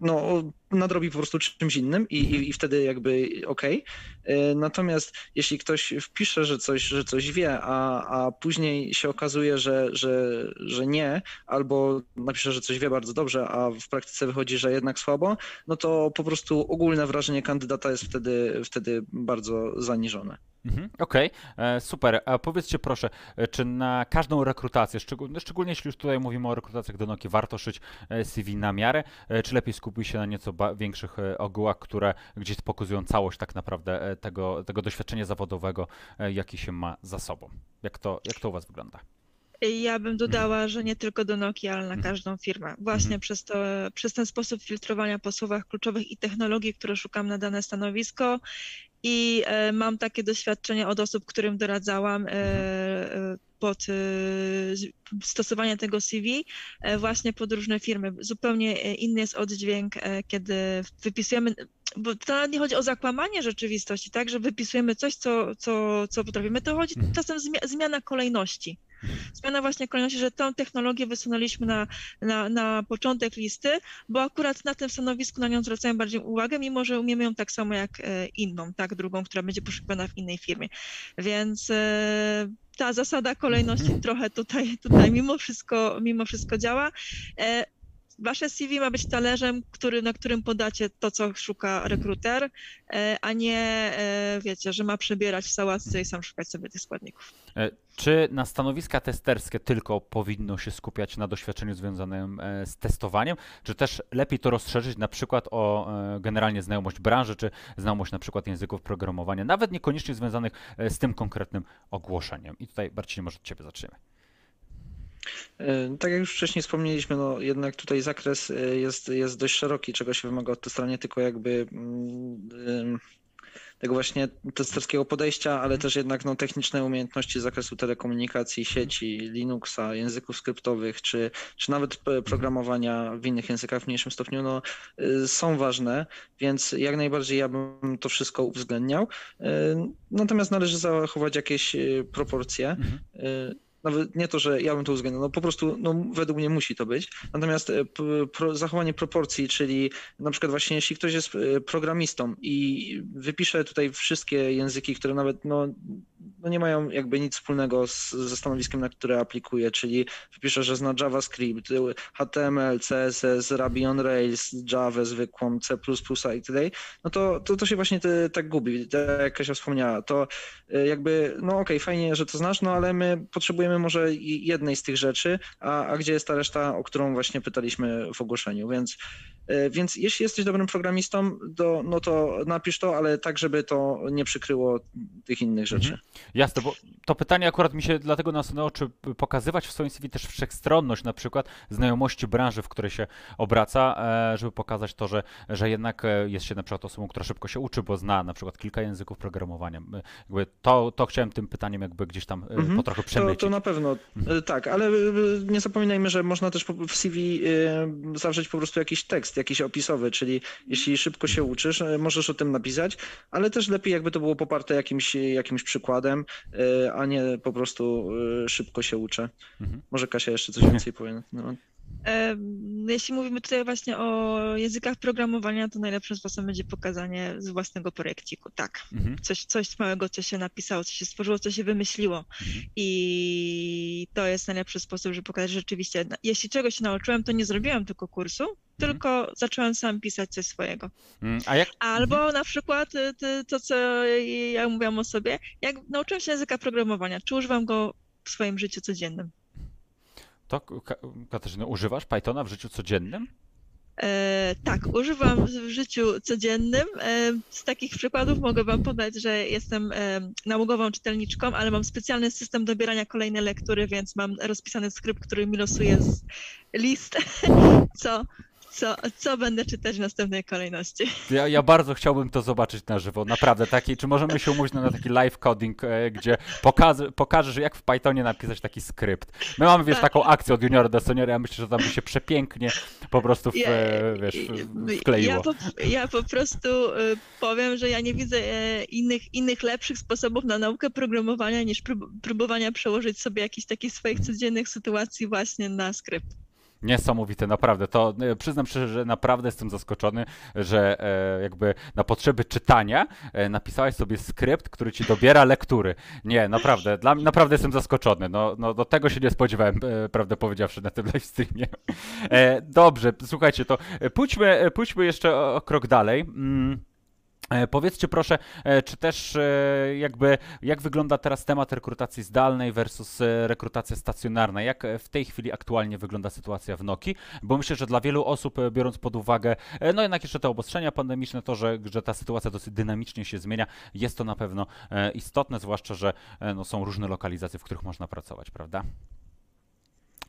no nadrobi po prostu czymś innym i, i, i wtedy jakby okej. Okay. Natomiast jeśli ktoś wpisze, że coś, że coś wie, a, a później się okazuje, że, że, że nie, albo napisze, że coś wie bardzo dobrze, a w praktyce wychodzi, że jednak słabo, no to po prostu ogólne wrażenie kandydata jest wtedy, wtedy bardzo zaniżone. Mhm, Okej, okay. E, super. A powiedzcie proszę, e, czy na każdą rekrutację, szczególnie, szczególnie jeśli już tutaj mówimy o rekrutacjach do Noki, warto szyć e, CV na miarę, czy lepiej skupić się na nieco większych ogółach, które gdzieś pokazują całość tak naprawdę tego, tego doświadczenia zawodowego, jaki się ma za sobą? Jak to, jak to u Was wygląda? Ja bym dodała, że nie tylko do Nokia, ale na mhm. każdą firmę. Właśnie mhm. przez, to, przez ten sposób filtrowania po słowach kluczowych i technologii, które szukam na dane stanowisko. I e, mam takie doświadczenia od osób, którym doradzałam e, mhm. e, pod stosowanie tego CV właśnie pod różne firmy. Zupełnie inny jest oddźwięk, kiedy wypisujemy bo to nawet nie chodzi o zakłamanie rzeczywistości, tak, że wypisujemy coś, co, co, co potrafimy, to chodzi czasem zmiana kolejności. Zmiana właśnie kolejności, że tą technologię wysunęliśmy na, na, na początek listy, bo akurat na tym stanowisku na nią zwracają bardziej uwagę, mimo że umiemy ją tak samo jak e, inną, tak, drugą, która będzie poszukiwana w innej firmie. Więc e, ta zasada kolejności trochę tutaj, tutaj mimo wszystko, mimo wszystko działa. Wasze CV ma być talerzem, który, na którym podacie to, co szuka rekruter, e, a nie, e, wiecie, że ma przebierać w sałatce i sam szukać sobie tych składników. E, czy na stanowiska testerskie tylko powinno się skupiać na doświadczeniu związanym z testowaniem, czy też lepiej to rozszerzyć na przykład o generalnie znajomość branży, czy znajomość na przykład języków programowania, nawet niekoniecznie związanych z tym konkretnym ogłoszeniem? I tutaj Barcinie, może od Ciebie zaczniemy. E, tak jak już wcześniej wspomnieliśmy, no jednak tutaj zakres e, jest, jest dość szeroki, czego się wymaga od nie tylko jakby mm, tego właśnie testerskiego podejścia, ale też jednak no, techniczne umiejętności z zakresu telekomunikacji, sieci, Linuxa, języków skryptowych, czy, czy nawet programowania w innych językach w mniejszym stopniu, no, e, są ważne, więc jak najbardziej ja bym to wszystko uwzględniał. Natomiast należy zachować jakieś proporcje. Mhm nawet nie to, że ja bym to uwzględniał, no po prostu no, według mnie musi to być. Natomiast e, pro, zachowanie proporcji, czyli na przykład właśnie jeśli ktoś jest e, programistą i wypisze tutaj wszystkie języki, które nawet no, no nie mają jakby nic wspólnego z, ze stanowiskiem, na które aplikuje, czyli wypisze, że zna JavaScript, HTML, CSS, Ruby on Rails, Java zwykłą, C++ i tyle, no to, to, to się właśnie te, tak gubi, tak jak Kasia wspomniała, to e, jakby, no okej, okay, fajnie, że to znasz, no ale my potrzebujemy może jednej z tych rzeczy, a, a gdzie jest ta reszta, o którą właśnie pytaliśmy w ogłoszeniu, więc E, więc jeśli jesteś dobrym programistą, no to napisz to, ale tak, żeby to nie przykryło tych innych rzeczy. Mhm. Jasne, bo to pytanie akurat mi się dlatego nasunęło, czy pokazywać w swoim CV też wszechstronność, na przykład znajomości branży, w której się obraca, e, żeby pokazać to, że, że jednak e, jest się na przykład osobą, która szybko się uczy, bo zna na przykład kilka języków programowania. Jakby to, to chciałem tym pytaniem jakby gdzieś tam mhm. po trochę przemycić. To, to na pewno, Mhm. e, tak, ale e, nie zapominajmy, że można też w CV e, zawrzeć po prostu jakiś tekst, jakiś opisowy, czyli jeśli szybko się uczysz, e, możesz o tym napisać, ale też lepiej jakby to było poparte jakimś, jakimś przykładem, e, a nie po prostu e, szybko się uczę. Mhm. Może Kasia jeszcze coś więcej powie. No. Em, Jeśli mówimy tutaj właśnie o językach programowania, to najlepszym sposobem będzie pokazanie z własnego projekciku. Tak, Mhm. coś, coś małego, co się napisało, co się stworzyło, co się wymyśliło. Mhm. I to jest najlepszy sposób, żeby pokazać że rzeczywiście. Jeśli czegoś się nauczyłem, to nie zrobiłam tylko kursu, tylko zacząłem sam pisać coś swojego. Mm, jak Albo na przykład y, to, co ja mówiłam o sobie, jak nauczyłam się języka programowania, czy używam go w swoim życiu codziennym? to, Ka- Katarzyna, używasz Pythona w życiu codziennym? E, tak, używam w życiu codziennym. E, z takich przykładów mogę Wam podać, że jestem e, nałogową czytelniczką, ale mam specjalny system dobierania kolejnej lektury, więc mam rozpisany skrypt, który mi losuje z list, co, co, co będę czytać w następnej kolejności. Ja, ja bardzo chciałbym to zobaczyć na żywo, naprawdę. Taki, czy możemy się umówić na taki live coding, e, gdzie pokaż, pokażesz, jak w Pythonie napisać taki skrypt. My mamy, wiesz, taką akcję od juniora do seniora, ja myślę, że tam by się przepięknie po prostu, w, Ja- e, wiesz, wkleiło. Ja po, ja po prostu y, powiem, że ja nie widzę e, innych, innych lepszych sposobów na naukę programowania niż prób, próbowania przełożyć sobie jakichś takich swoich codziennych sytuacji właśnie na skrypt. Niesamowite, naprawdę. To e, przyznam szczerze, że naprawdę jestem zaskoczony, że e, jakby na potrzeby czytania e, napisałeś sobie skrypt, który ci dobiera lektury. Nie, naprawdę, dla naprawdę jestem zaskoczony. No, no do tego się nie spodziewałem, e, prawdę powiedziawszy, na tym live streamie. E, dobrze, słuchajcie, to e, pójdźmy, pójdźmy jeszcze o, o krok dalej. Mm. E, Powiedzcie proszę, e, czy też e, jakby jak wygląda teraz temat rekrutacji zdalnej versus rekrutacja stacjonarna? Jak w tej chwili aktualnie wygląda sytuacja w Noki? Bo myślę, że dla wielu osób, biorąc pod uwagę, no jednak jeszcze te obostrzenia pandemiczne, to, że, że ta sytuacja dosyć dynamicznie się zmienia, jest to na pewno istotne, zwłaszcza, że no, są różne lokalizacje, w których można pracować, prawda?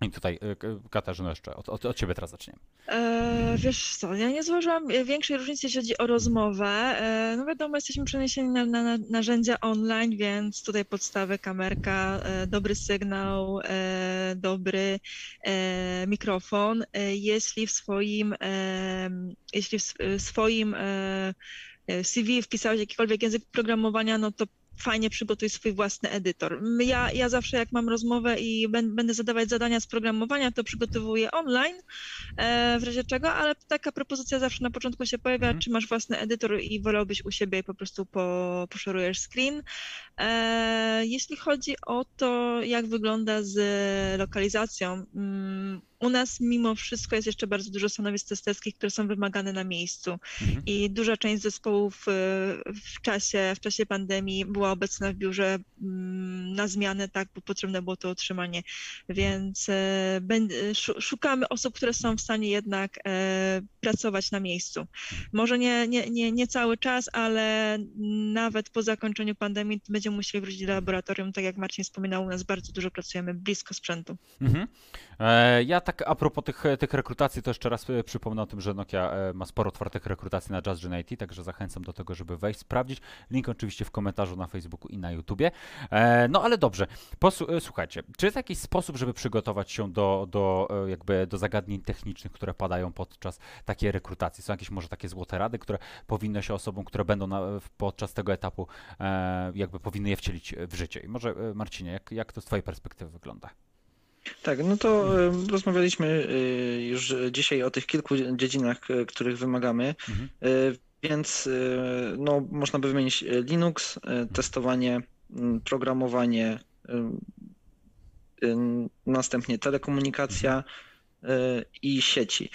I tutaj, e, K- Katarzyno, jeszcze od, od, od Ciebie teraz zaczniemy. E, wiesz co, ja nie zauważyłam większej różnicy, jeśli chodzi o rozmowę. E, no wiadomo, jesteśmy przeniesieni na, na, na narzędzia online, więc tutaj podstawy, kamerka, e, dobry sygnał, e, dobry e, mikrofon. E, jeśli w swoim, jeśli w sw- swoim CV wpisałeś jakikolwiek język programowania, no to fajnie przygotuj swój własny edytor. Ja, ja zawsze jak mam rozmowę i ben- będę zadawać zadania z programowania, to przygotowuję online, e, w razie czego, ale taka propozycja zawsze na początku się pojawia, Mhm. czy masz własny edytor i wolałbyś u siebie i po prostu po, poszorujesz screen. E, jeśli chodzi o to, jak wygląda z lokalizacją, mm, u nas mimo wszystko jest jeszcze bardzo dużo stanowisk testerskich, które są wymagane na miejscu Mhm. i duża część zespołów e, w czasie, w czasie pandemii była obecna w biurze mm, na zmianę, tak, bo potrzebne było to utrzymanie, więc będ- szu- szukamy osób, które są w stanie jednak e, pracować na miejscu. Może nie, nie, nie, nie cały czas, ale nawet po zakończeniu pandemii będziemy musieli wrócić do laboratorium, tak jak Marcin wspominał, u nas bardzo dużo pracujemy blisko sprzętu. Mhm. E, Ja tak a propos tych, tych rekrutacji, to jeszcze raz e, przypomnę o tym, że Nokia e, ma sporo otwartych rekrutacji na JustGen IT, także zachęcam do tego, żeby wejść, sprawdzić. Link oczywiście w komentarzu na Facebooku i na YouTubie. E, No ale dobrze, słuchajcie, czy jest jakiś sposób, żeby przygotować się do, do, jakby do zagadnień technicznych, które padają podczas takiej rekrutacji? Są jakieś może takie złote rady, które powinno się osobom, które będą na, podczas tego etapu jakby powinny je wcielić w życie? I może Marcinie, jak, jak to z Twojej perspektywy wygląda? Tak, no to e, rozmawialiśmy e, już dzisiaj o tych kilku dziedzinach, e, których wymagamy, Mhm. więc no, można by wymienić Linux, testowanie, m, programowanie, następnie telekomunikacja e, i sieci.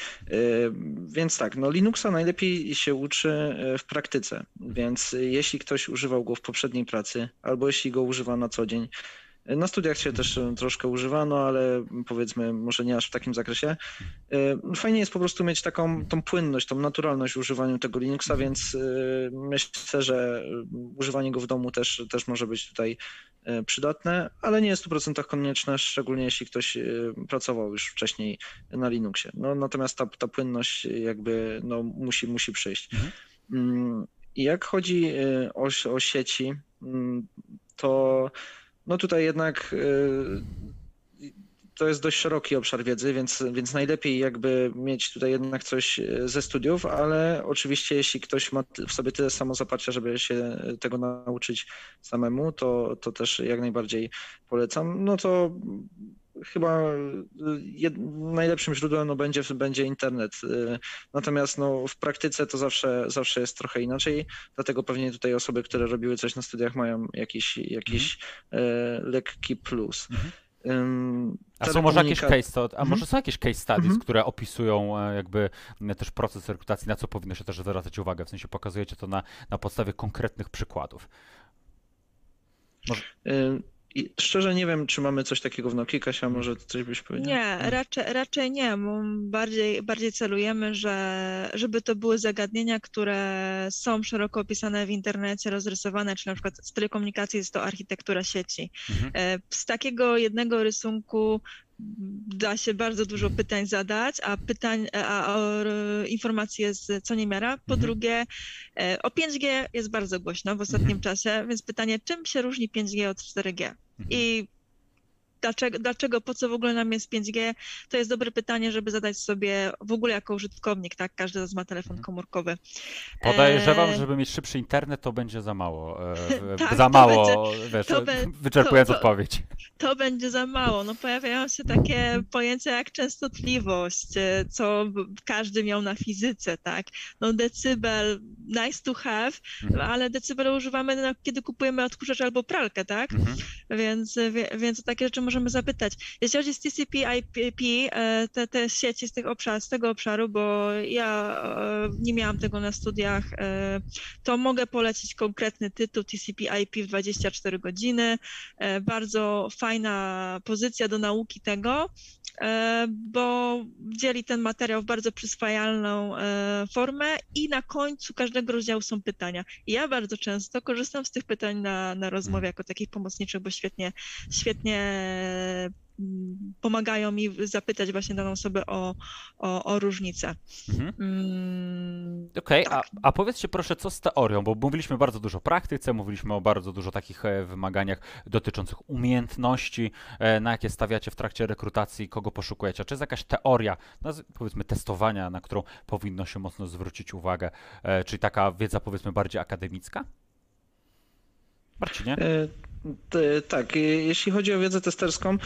Więc tak, no Linuxa najlepiej się uczy w praktyce, więc jeśli ktoś używał go w poprzedniej pracy, albo jeśli go używa na co dzień, na studiach się też e, troszkę używano, ale powiedzmy może nie aż w takim zakresie. E, Fajnie jest po prostu mieć taką tą płynność, tą naturalność w używaniu tego Linuxa, więc e, myślę, że używanie go w domu też, też może być tutaj przydatne, ale nie jest w 100% konieczne, szczególnie jeśli ktoś pracował już wcześniej na Linuxie. No, natomiast ta, ta płynność jakby no, musi, musi przyjść. Mhm. Mm, Jak chodzi o, o sieci, mm, to no tutaj jednak y, to jest dość szeroki obszar wiedzy, więc, więc najlepiej jakby mieć tutaj jednak coś y, ze studiów, ale oczywiście jeśli ktoś ma w sobie tyle samo zaparcia, żeby się tego nauczyć samemu, to, to też jak najbardziej polecam. No to chyba jed, najlepszym źródłem no, będzie, będzie internet. Natomiast no, w praktyce to zawsze, zawsze jest trochę inaczej, dlatego pewnie tutaj osoby, które robiły coś na studiach mają jakiś, jakiś mhm. lekki plus. Mhm. A są może jakieś case, a mhm. może są jakieś case studies, mhm. które opisują e, jakby też proces rekrutacji, na co powinno się też zwracać uwagę, w sensie pokazujecie to na, na podstawie konkretnych przykładów. Może... I szczerze nie wiem, czy mamy coś takiego w Nokia. Kasia, może coś byś powiedział? Nie, raczej, raczej nie. Bardziej, bardziej celujemy, że żeby to były zagadnienia, które są szeroko opisane w internecie, rozrysowane, czy na przykład z telekomunikacji jest to architektura sieci. Mhm. E, z takiego jednego rysunku da się bardzo dużo pytań zadać, a pytań, a, a informacji jest co niemiara. Po mhm. drugie, e, o 5G jest bardzo głośno w ostatnim mhm. czasie, więc pytanie, czym się różni 5G od 4G? Mhm. I dlaczego, dlaczego, po co w ogóle nam jest 5G, to jest dobre pytanie, żeby zadać sobie w ogóle jako użytkownik, tak? Każdy z nas ma telefon mhm. komórkowy. Podejrzewam, e... żeby mieć szybszy internet, to będzie za mało. E, tak, za mało, będzie, wiesz, be, wyczerpując to, to, odpowiedź. To będzie za mało. No pojawiają się takie pojęcia jak częstotliwość, e, co każdy miał na fizyce, tak? No decybel, nice to have, mhm. ale decybel używamy, kiedy kupujemy odkurzacz albo pralkę, tak? Mhm. Więc, więc takie rzeczy możemy zapytać. Jeśli chodzi o TCP, IP, e, te, te sieci z, tych obszar, z tego obszaru, bo ja e, nie miałam tego na studiach, e, to mogę polecić konkretny tytuł TCP IP w 24 godziny. Bardzo fajna pozycja do nauki tego, bo dzieli ten materiał w bardzo przyswajalną formę i na końcu każdego rozdziału są pytania. I ja bardzo często korzystam z tych pytań na, na rozmowie jako takich pomocniczych, bo świetnie, świetnie pomagają mi zapytać właśnie daną osobę o, o, o różnicę. Mhm. Mm, Okej, okay, tak. a, a powiedzcie proszę, co z teorią, bo mówiliśmy bardzo dużo o praktyce, mówiliśmy o bardzo dużo takich e, wymaganiach dotyczących umiejętności, e, na jakie stawiacie w trakcie rekrutacji, kogo poszukujecie. Czy jest jakaś teoria, powiedzmy testowania, na którą powinno się mocno zwrócić uwagę, e, czyli taka wiedza powiedzmy bardziej akademicka? Marcinie? Tak, jeśli chodzi o wiedzę testerską, e,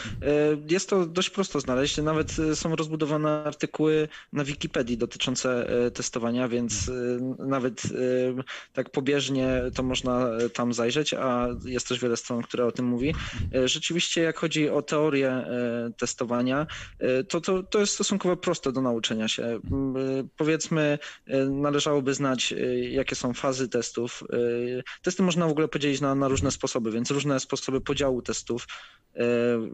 jest to dość prosto znaleźć. Nawet e, są rozbudowane artykuły na Wikipedii dotyczące e, testowania, więc nawet tak pobieżnie to można tam zajrzeć, a jest też wiele stron, które o tym mówi. Rzeczywiście, jak chodzi o teorię testowania, to, to, to jest stosunkowo proste do nauczenia się. Powiedzmy, należałoby znać, jakie są fazy testów. Testy można w ogóle podzielić na, na różne sposoby, więc różne różne sposoby podziału testów, e,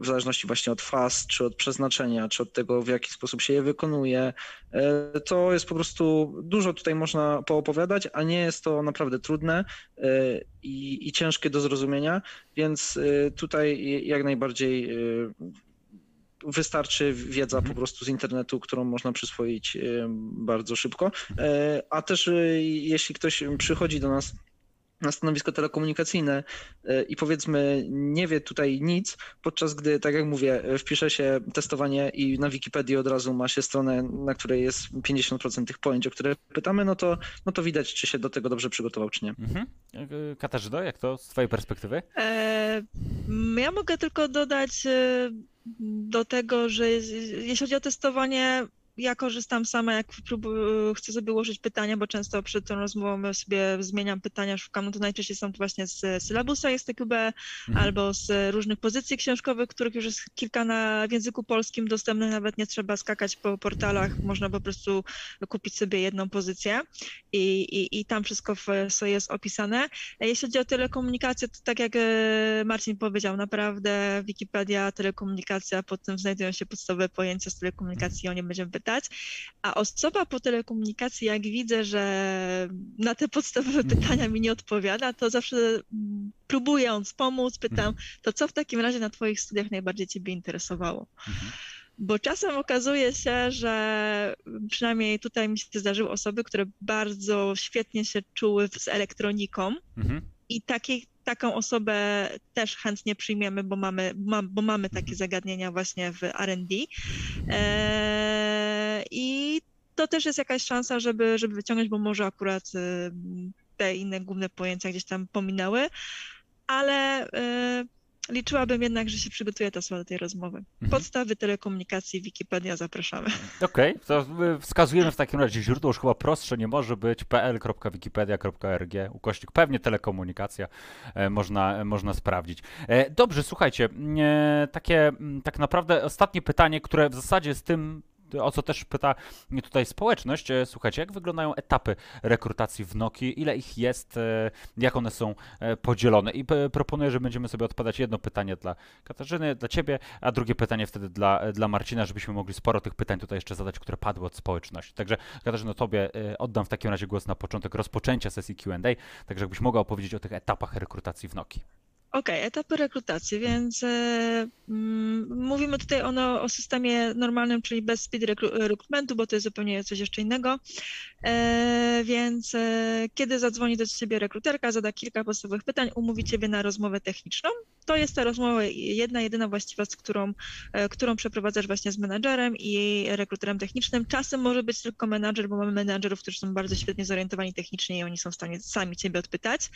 w zależności właśnie od faz, czy od przeznaczenia, czy od tego, w jaki sposób się je wykonuje. E, to jest po prostu dużo tutaj można poopowiadać, a nie jest to naprawdę trudne e, i, i ciężkie do zrozumienia, więc tutaj jak najbardziej wystarczy wiedza po mhm. prostu z internetu, którą można przyswoić bardzo szybko. A też jeśli ktoś przychodzi do nas na stanowisko telekomunikacyjne e, i powiedzmy nie wie tutaj nic, podczas gdy, tak jak mówię, wpisze się testowanie i na Wikipedii od razu ma się stronę, na której jest 50% tych pojęć, o które pytamy, no to, no to widać, czy się do tego dobrze przygotował, czy nie. Mhm. E, Katarzyno, jak to z twojej perspektywy? E, ja mogę tylko dodać e, do tego, że jeśli chodzi o testowanie, ja korzystam sama, jak chcę sobie ułożyć pytania, bo często przed tą rozmową sobie zmieniam pytania, szukam, no to najczęściej są to właśnie z sylabusa STQB mhm. albo z różnych pozycji książkowych, których już jest kilka na w języku polskim dostępnych, nawet nie trzeba skakać po portalach, można po prostu kupić sobie jedną pozycję i, i, i tam wszystko w, jest opisane. Jeśli chodzi o telekomunikację, to tak jak e, Marcin powiedział, naprawdę Wikipedia, telekomunikacja, pod tym znajdują się podstawowe pojęcia z telekomunikacji, o nie będziemy pytać pytać, a osoba po telekomunikacji, jak widzę, że na te podstawowe mhm. pytania mi nie odpowiada, to zawsze mm, próbując pomóc, pytam, mhm. to co w takim razie na Twoich studiach najbardziej Ciebie interesowało? Mhm. Bo czasem okazuje się, że przynajmniej tutaj mi się zdarzyły osoby, które bardzo świetnie się czuły z elektroniką, mhm i takiej, taką osobę też chętnie przyjmiemy, bo mamy, ma, bo mamy takie Mhm. zagadnienia właśnie w R&D. E, I to też jest jakaś szansa, żeby, żeby wyciągnąć, bo może akurat y, te inne główne pojęcia gdzieś tam pominęły, ale y, liczyłabym jednak, że się przygotuje ta osoba do tej rozmowy. Mhm. Podstawy telekomunikacji, Wikipedia, zapraszamy. Okej, to y, wskazujemy w takim razie źródło, już chyba prostsze nie może być pl.wikipedia.org, ukośnik pewnie telekomunikacja, e, można, e, można sprawdzić. E, Dobrze, słuchajcie, takie tak naprawdę ostatnie pytanie, które w zasadzie z tym o co też pyta tutaj społeczność. E, Słuchajcie, jak wyglądają etapy rekrutacji w Noki? Ile ich jest? e, Jak one są e, podzielone? I proponuję, że będziemy sobie odpowiadać jedno pytanie dla Katarzyny, dla Ciebie, a drugie pytanie wtedy dla, dla Marcina, żebyśmy mogli sporo tych pytań tutaj jeszcze zadać, które padły od społeczności. Także Katarzyno, Tobie oddam w takim razie głos na początek rozpoczęcia sesji Q&A, także jakbyś mogła opowiedzieć o tych etapach rekrutacji w Noki. Okej, etapy rekrutacji, więc e, mm, mówimy tutaj o, no, o systemie normalnym, czyli bez speed rekrutmentu, bo to jest zupełnie coś jeszcze innego. E, więc e, kiedy zadzwoni do ciebie rekruterka, zada kilka podstawowych pytań, umówi ciebie na rozmowę techniczną. To jest ta rozmowa jedna, jedyna właściwa, z którą, e, którą przeprowadzasz właśnie z menadżerem i rekruterem technicznym. Czasem może być tylko menadżer, bo mamy menadżerów, którzy są bardzo świetnie zorientowani technicznie i oni są w stanie sami ciebie odpytać.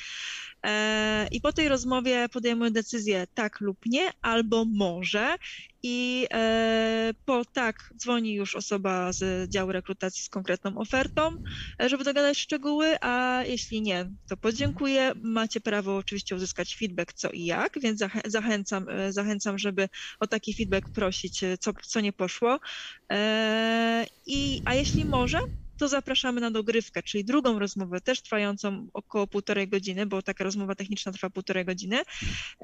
E, I po tej rozmowie podejmujemy decyzję tak lub nie, albo może. I e, po tak dzwoni już osoba z działu rekrutacji z konkretną ofertą, e, żeby dogadać szczegóły, a jeśli nie, to podziękuję. Macie prawo oczywiście uzyskać feedback co i jak, więc zachę- zachęcam, e, zachęcam, żeby o taki feedback prosić, co, co nie poszło. I, a jeśli może, to zapraszamy na dogrywkę, czyli drugą rozmowę, też trwającą około półtorej godziny, bo taka rozmowa techniczna trwa półtorej godziny.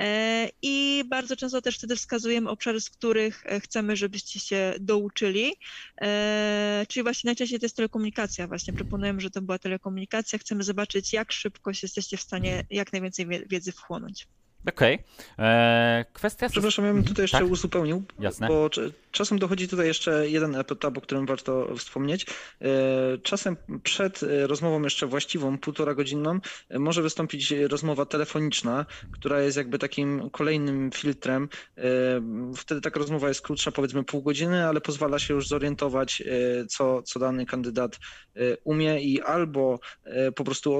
E, I bardzo często też wtedy wskazujemy obszary, z których e, chcemy, żebyście się douczyli. E, Czyli właśnie najczęściej to jest telekomunikacja. Właśnie proponujemy, że to była telekomunikacja. Chcemy zobaczyć, jak szybko jesteście w stanie jak najwięcej wie- wiedzy wchłonąć. Okej. Eee, Kwestia... Przepraszam, ja bym tutaj jeszcze Tak? uzupełnił, Jasne. bo cz- czasem dochodzi tutaj jeszcze jeden etap, o którym warto wspomnieć. E, Czasem przed e, rozmową jeszcze właściwą, półtora godzinną, e, może wystąpić rozmowa telefoniczna, która jest jakby takim kolejnym filtrem. E, Wtedy taka rozmowa jest krótsza, powiedzmy pół godziny, ale pozwala się już zorientować, e, co, co dany kandydat e, umie i albo e, po prostu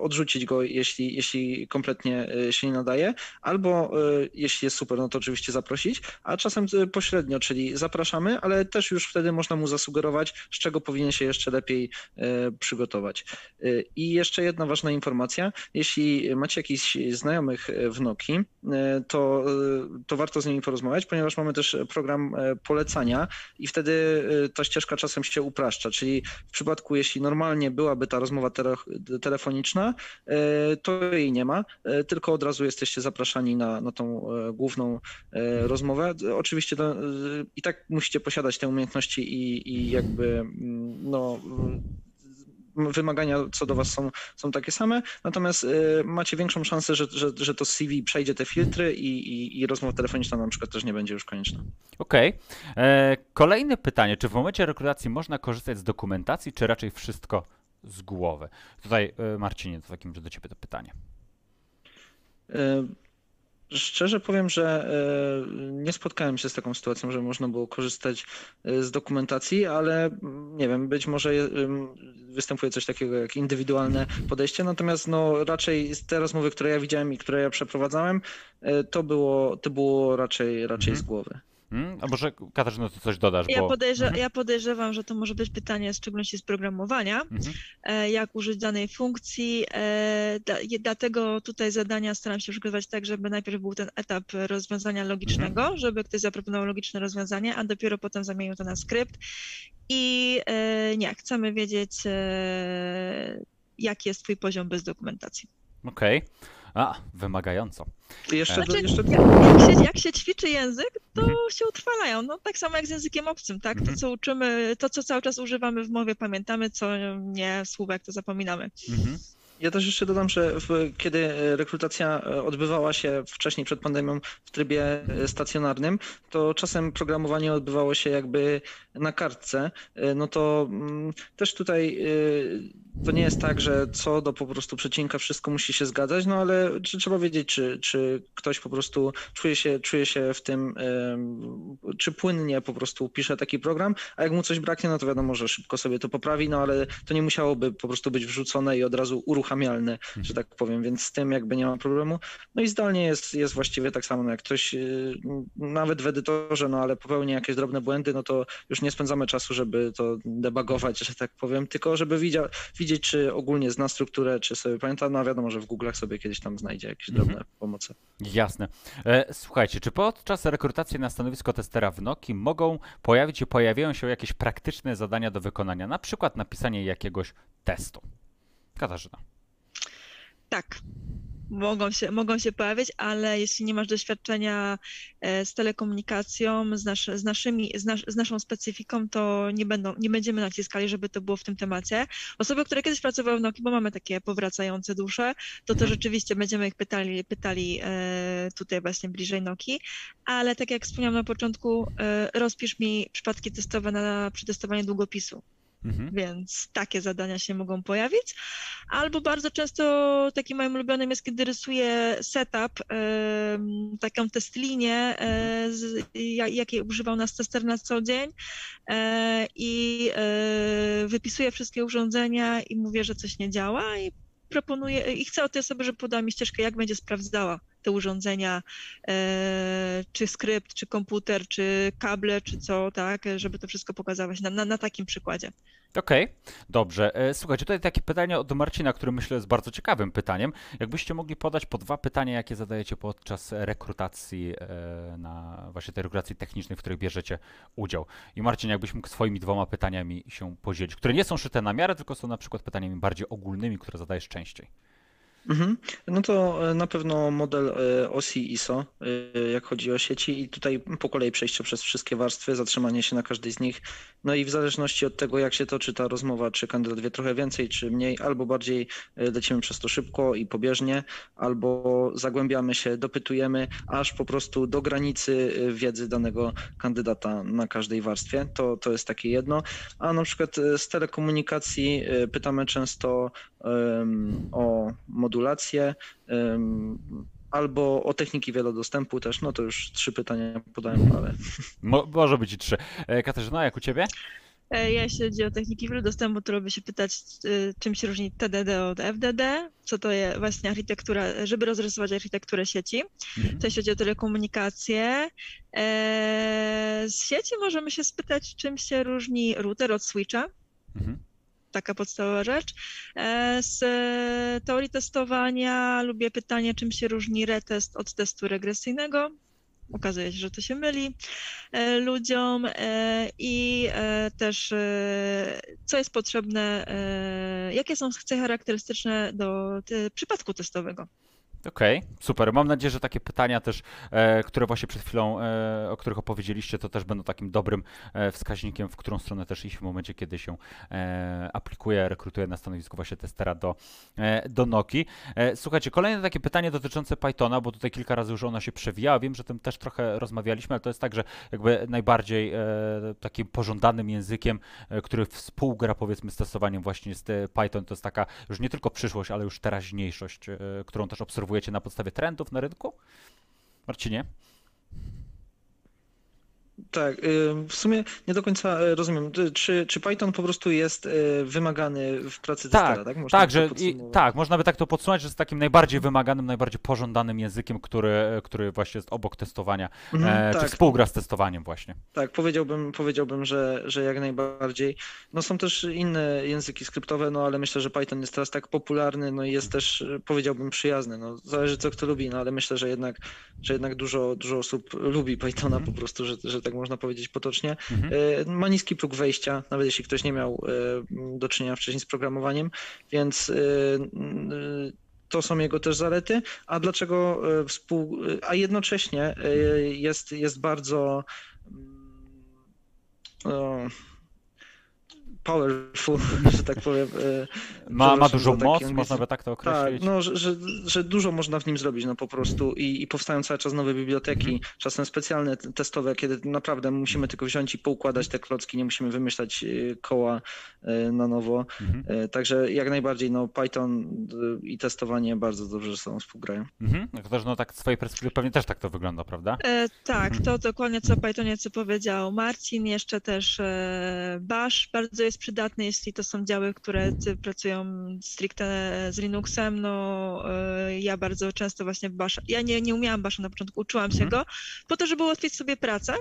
odrzucić go, jeśli, jeśli kompletnie e, się nie nadaje, albo e, jeśli jest super, no to oczywiście zaprosić, a czasem e, pośrednio, czyli zapraszamy, ale też już wtedy można mu zasugerować, z czego powinien się jeszcze lepiej e, przygotować. I jeszcze jedna ważna informacja, jeśli macie jakichś znajomych w Noki, to, to warto z nimi porozmawiać, ponieważ mamy też program polecania i wtedy ta ścieżka czasem się upraszcza, czyli w przypadku, jeśli normalnie byłaby ta rozmowa tele, telefoniczna, to jej nie ma, tylko od razu jesteście zapraszani na, na tą e, główną e, rozmowę. Oczywiście to, e, i tak musicie posiadać te umiejętności i, i jakby mm, no, mm, wymagania co do was są, są takie same, natomiast e, macie większą szansę, że, że, że to CV przejdzie te filtry i, i, i rozmowa telefoniczna na przykład też nie będzie już konieczna. Okej. E, Kolejne pytanie. Czy w momencie rekrutacji można korzystać z dokumentacji, czy raczej wszystko z głowy? Tutaj, Marcinie, to w takim razie do Ciebie to pytanie. E, Szczerze powiem, że e, nie spotkałem się z taką sytuacją, że można było korzystać e, z dokumentacji, ale nie wiem, być może występuje coś takiego jak indywidualne podejście, natomiast no raczej z te rozmowy, które ja widziałem i które ja przeprowadzałem, to było, to było raczej, raczej z Mhm. głowy. Hmm? A może Katarzyna, ty coś dodasz? Ja, bo... podejrze, Mhm. ja podejrzewam, że to może być pytanie w szczególności z programowania. Mhm. e, jak użyć danej funkcji. e, Dlatego tutaj zadania staram się przygotować tak, żeby najpierw był ten etap rozwiązania logicznego, Mhm. żeby ktoś zaproponował logiczne rozwiązanie, a dopiero potem zamienił to na skrypt. I e, nie, chcemy wiedzieć, jaki jest Twój poziom bez dokumentacji. Okej. A, wymagająco. Jeszcze, Znaczy, jeszcze jak, jak, się, jak się ćwiczy język, to Mhm. się utrwalają. No, tak samo jak z językiem obcym, tak? To, Mhm. co uczymy, to, co cały czas używamy w mowie, pamiętamy, co nie, słówek to zapominamy. Mhm. Ja też jeszcze dodam, że w, kiedy rekrutacja e, odbywała się wcześniej przed pandemią w trybie e, stacjonarnym, to czasem programowanie odbywało się jakby na kartce. E, no to mm, też tutaj to nie jest tak, że co do po prostu przecinka wszystko musi się zgadzać, no ale trzeba wiedzieć, czy, czy ktoś po prostu czuje się, czuje się w tym, czy płynnie po prostu pisze taki program, a jak mu coś braknie, no to wiadomo, że szybko sobie to poprawi, no ale to nie musiałoby po prostu być wrzucone i od razu uruchamialne, mhm. że tak powiem, więc z tym jakby nie ma problemu. No i zdalnie jest, jest właściwie tak samo, no jak ktoś y, nawet w edytorze, no ale popełni jakieś drobne błędy, no to już nie spędzamy czasu, żeby to debugować, że tak powiem, tylko żeby widział, widzieć, czy ogólnie zna strukturę, czy sobie pamięta, no wiadomo, że w Google'ach sobie kiedyś tam znajdzie jakieś drobne mhm. pomocy. Jasne. E, słuchajcie, czy podczas rekrutacji na stanowisko testera w Noki mogą pojawić się, pojawiają się jakieś praktyczne zadania do wykonania, na przykład napisanie jakiegoś testu? Katarzyna. Tak, mogą się, mogą się pojawić, ale jeśli nie masz doświadczenia e, z telekomunikacją, z, nasz, z, naszymi, z, nas, z, naszą specyfiką, to nie, będą, nie będziemy naciskali, żeby to było w tym temacie. Osoby, które kiedyś pracowały w Noki, bo mamy takie powracające dusze, to to mhm. rzeczywiście będziemy ich pytali, pytali e, tutaj właśnie bliżej Noki, ale tak jak wspomniałam na początku, e, rozpisz mi przypadki testowe na przetestowanie długopisu. Mhm. Więc takie zadania się mogą pojawić. Albo bardzo często takim moim ulubionym jest, kiedy rysuję setup, taką test linię, e, jakiej używał nas tester na co dzień e, i e, wypisuję wszystkie urządzenia i mówię, że coś nie działa i proponuję i chcę od tej osoby, żeby podała mi ścieżkę, jak będzie sprawdzała te urządzenia, e, czy skrypt, czy komputer, czy kable, czy co, tak, żeby to wszystko pokazywać na, na, na takim przykładzie. Okej, okay, dobrze. E, słuchajcie, tutaj takie pytanie od Marcina, które myślę jest bardzo ciekawym pytaniem. Jakbyście mogli podać po dwa pytania, jakie zadajecie podczas rekrutacji e, na właśnie tej rekrutacji technicznej, w której bierzecie udział. I Marcin, jakbyś mógł swoimi dwoma pytaniami się podzielić, które nie są szyte na miarę, tylko są na przykład pytaniami bardziej ogólnymi, które zadajesz częściej. Mhm. No to e, na pewno model e, osi ISO, e, jak chodzi o sieci i tutaj po kolei przejście przez wszystkie warstwy, zatrzymanie się na każdej z nich. No i w zależności od tego, jak się toczy ta rozmowa, czy kandydat wie trochę więcej, czy mniej, albo bardziej lecimy przez to szybko i pobieżnie, albo zagłębiamy się, dopytujemy, aż po prostu do granicy wiedzy danego kandydata na każdej warstwie. To, to jest takie jedno. A na przykład z telekomunikacji pytamy często o modulację albo o techniki wielodostępu też, no to już trzy pytania podałem, ale... Mo może być i trzy. E, Katarzyna, jak u Ciebie? E, ja jeśli chodzi o techniki wielodostępu, to lubię się pytać, e, czym się różni TDD od FDD, co to jest właśnie architektura, żeby rozrysować architekturę sieci. Mhm. To jeśli chodzi o telekomunikację. Z sieci możemy się spytać, czym się różni router od switcha. Mhm taka podstawowa rzecz. E, z teorii testowania lubię pytanie, czym się różni retest od testu regresyjnego. Okazuje się, że to się myli e, ludziom e, i też co jest potrzebne, jakie są cechy charakterystyczne do przypadku testowego. Okej, okay, super. Mam nadzieję, że takie pytania też, e, które właśnie przed chwilą, e, o których opowiedzieliście, to też będą takim dobrym e, wskaźnikiem, w którą stronę też iść w momencie, kiedy się e, aplikuje, rekrutuje na stanowisko właśnie testera do, e, do Noki. E, słuchajcie, kolejne takie pytanie dotyczące Pythona, bo tutaj kilka razy już ona się przewijała. Wiem, że tym też trochę rozmawialiśmy, ale to jest tak, że jakby najbardziej takim pożądanym językiem, który współgra powiedzmy z testowaniem właśnie jest Python. To jest taka już nie tylko przyszłość, ale już teraźniejszość, którą też obserwujemy obserwujecie na podstawie trendów na rynku? Marcinie? Tak, y, w sumie nie do końca y, rozumiem. Czy, czy Python po prostu jest y, wymagany w pracy tak, testera, tak? Można tak, że, i, tak, można by tak to podsumować, że jest takim najbardziej wymaganym, najbardziej pożądanym językiem, który, który właśnie jest obok testowania, mhm, e, tak. czy współgra z testowaniem właśnie. Tak, powiedziałbym, powiedziałbym że, że jak najbardziej. No są też inne języki skryptowe, no ale myślę, że Python jest teraz tak popularny, no i jest też, powiedziałbym, przyjazny. No, zależy co kto lubi, no ale myślę, że jednak, że jednak dużo, dużo osób lubi Pythona mhm. po prostu, że, że tak można powiedzieć potocznie. Mhm. E, ma niski próg wejścia, nawet jeśli ktoś nie miał e, do czynienia wcześniej z programowaniem, więc e, to są jego też zalety. A dlaczego współ... A jednocześnie jest, jest bardzo powerful, że tak powiem. e, Ma, ma dużą moc, angielski. można by tak to Tak, określić. no, że, że, że dużo można w nim zrobić, no po prostu i, i powstają cały czas nowe biblioteki, Mhm. czasem specjalne testowe, kiedy naprawdę musimy tylko wziąć i poukładać te klocki, nie musimy wymyślać e, koła e, na nowo. Mhm. Także jak najbardziej, no Python i testowanie bardzo dobrze ze sobą współgrają. Mhm. No to też, no tak z twojej perspektywy pewnie też tak to wygląda, prawda? E, tak, to dokładnie co Pythonie, co powiedział Marcin. Jeszcze też e, Bash bardzo jest przydatny, jeśli to są działy, które pracują stricte z Linuxem. No e, ja bardzo często właśnie Bash, ja nie, nie umiałam Basha na początku, uczyłam się Mhm. go po to, żeby ułatwić sobie pracę.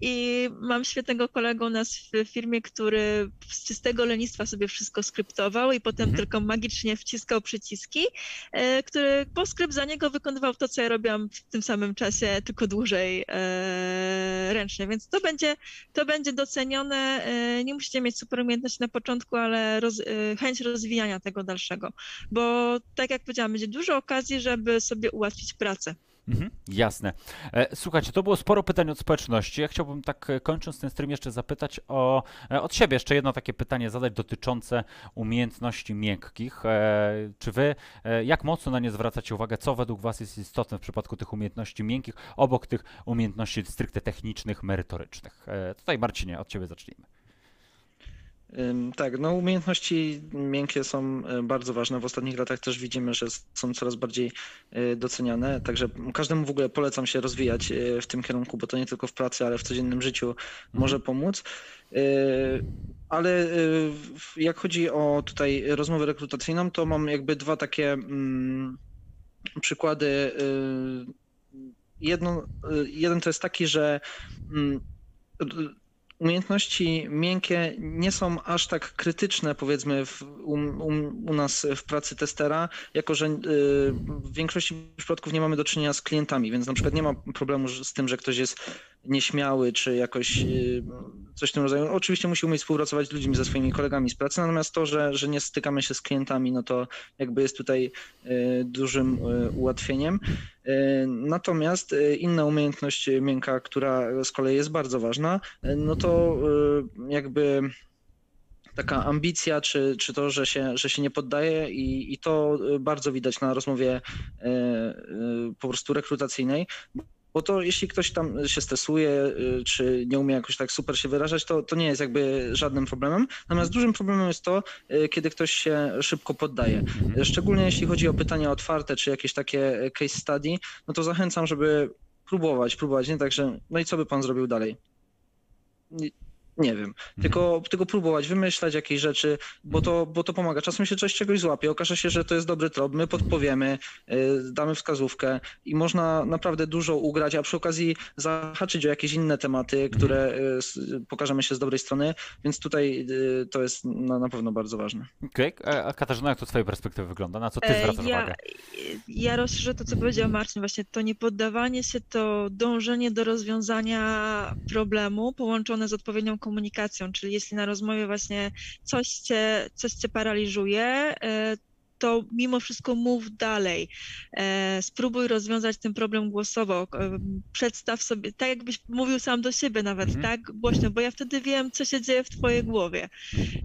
I mam świetnego kolegę u nas w firmie, który z czystego lenistwa sobie wszystko skryptował i potem Mhm. tylko magicznie wciskał przyciski, e, który PostScript za niego wykonywał to, co ja robiłam w tym samym czasie, tylko dłużej e, ręcznie. Więc to będzie, to będzie docenione. Nie musicie mieć super umiejętności na początku, ale roz, e, chęć rozwijania tego dalszego. Bo tak jak powiedziałam, będzie dużo okazji, żeby sobie ułatwić pracę. Mhm, jasne. E, Słuchajcie, to było sporo pytań od społeczności. Ja chciałbym tak e, kończąc ten stream jeszcze zapytać o, e, od siebie jeszcze jedno takie pytanie zadać dotyczące umiejętności miękkich. Czy wy, jak mocno na nie zwracacie uwagę? Co według was jest istotne w przypadku tych umiejętności miękkich, obok tych umiejętności stricte technicznych, merytorycznych? Tutaj Marcinie, od ciebie zacznijmy. Tak, no umiejętności miękkie są e, bardzo ważne. W ostatnich latach też widzimy, że są coraz bardziej e, doceniane. Także każdemu w ogóle polecam się rozwijać e, w tym kierunku, bo to nie tylko w pracy, ale w codziennym życiu może pomóc. Ale jak chodzi o tutaj rozmowę rekrutacyjną, to mam jakby dwa takie mm, przykłady. Jedno, jeden to jest taki, że mm, umiejętności miękkie nie są aż tak krytyczne, powiedzmy, w, u, u, nas w pracy testera, jako że y, w większości przypadków nie mamy do czynienia z klientami, więc na przykład nie ma problemu z tym, że ktoś jest nieśmiały, czy jakoś y, coś w tym rodzaju. Oczywiście musi umieć współpracować z ludźmi, ze swoimi kolegami z pracy, natomiast to, że, że nie stykamy się z klientami, no to jakby jest tutaj y, dużym y, ułatwieniem. Natomiast inna umiejętność miękka, która z kolei jest bardzo ważna, no to jakby taka ambicja, czy, czy to, że się, że się nie poddaje i, i to bardzo widać na rozmowie po prostu rekrutacyjnej. Bo to jeśli ktoś tam się stresuje, y, czy nie umie jakoś tak super się wyrażać, to, to nie jest jakby żadnym problemem. Natomiast dużym problemem jest to, y, kiedy ktoś się szybko poddaje. Mhm. Szczególnie jeśli chodzi o pytania otwarte, czy jakieś takie case study, no to zachęcam, żeby próbować, próbować, nie tak, że no i co by pan zrobił dalej? Nie, wiem, tylko, tylko próbować, wymyślać jakieś rzeczy, bo to, bo to pomaga. Czasem się coś czegoś złapie, okaże się, że to jest dobry trop, my podpowiemy, y, damy wskazówkę i można naprawdę dużo ugrać, a przy okazji zahaczyć o jakieś inne tematy, które y, s- pokażemy się z dobrej strony, więc tutaj y, to jest na, na pewno bardzo ważne. Okej, e, a Katarzyna, jak to z twojej perspektywy wygląda? Na co ty E, zwracasz ja, uwagę? Ja rozszerzę to, co powiedział Marcin, właśnie to niepoddawanie się, to dążenie do rozwiązania problemu połączone z odpowiednią komunikacją, czyli jeśli na rozmowie właśnie coś cię, coś cię paraliżuje, e, to mimo wszystko mów dalej. E, spróbuj rozwiązać ten problem głosowo. E, przedstaw sobie, tak jakbyś mówił sam do siebie nawet, Mhm. tak głośno, bo ja wtedy wiem, co się dzieje w twojej głowie.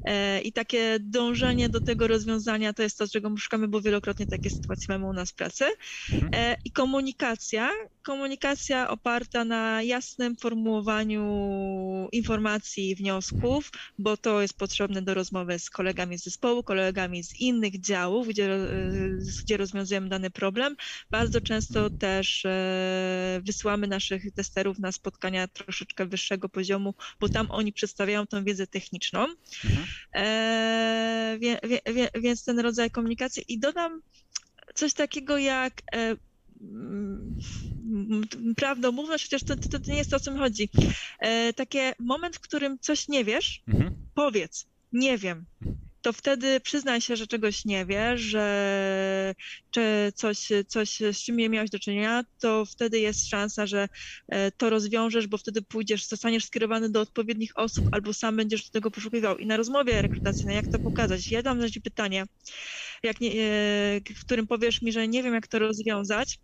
E, I takie dążenie do tego rozwiązania to jest to, czego szukamy, bo wielokrotnie takie sytuacje mamy u nas w pracy. Mhm. I komunikacja. Komunikacja oparta na jasnym formułowaniu informacji i wniosków, bo to jest potrzebne do rozmowy z kolegami z zespołu, kolegami z innych działów, gdzie, ro- e, gdzie rozwiązujemy dany problem. Bardzo często też e, wysyłamy naszych testerów na spotkania troszeczkę wyższego poziomu, bo tam oni przedstawiają tą wiedzę techniczną. Mhm. E, wie, wie, więc ten rodzaj komunikacji. I dodam coś takiego jak e, prawdomówność, chociaż to, to, to nie jest to, o co mi chodzi. E, takie moment, w którym coś nie wiesz, Mhm. powiedz, nie wiem. To wtedy przyznaj się, że czegoś nie wiesz, że czy coś, coś z czym nie miałeś do czynienia, to wtedy jest szansa, że e, to rozwiążesz, bo wtedy pójdziesz, zostaniesz skierowany do odpowiednich osób albo sam będziesz tego poszukiwał. I na rozmowie rekrutacyjnej, jak to pokazać? Ja dam ci pytanie, jak nie, e, w którym powiesz mi, że nie wiem, jak to rozwiązać,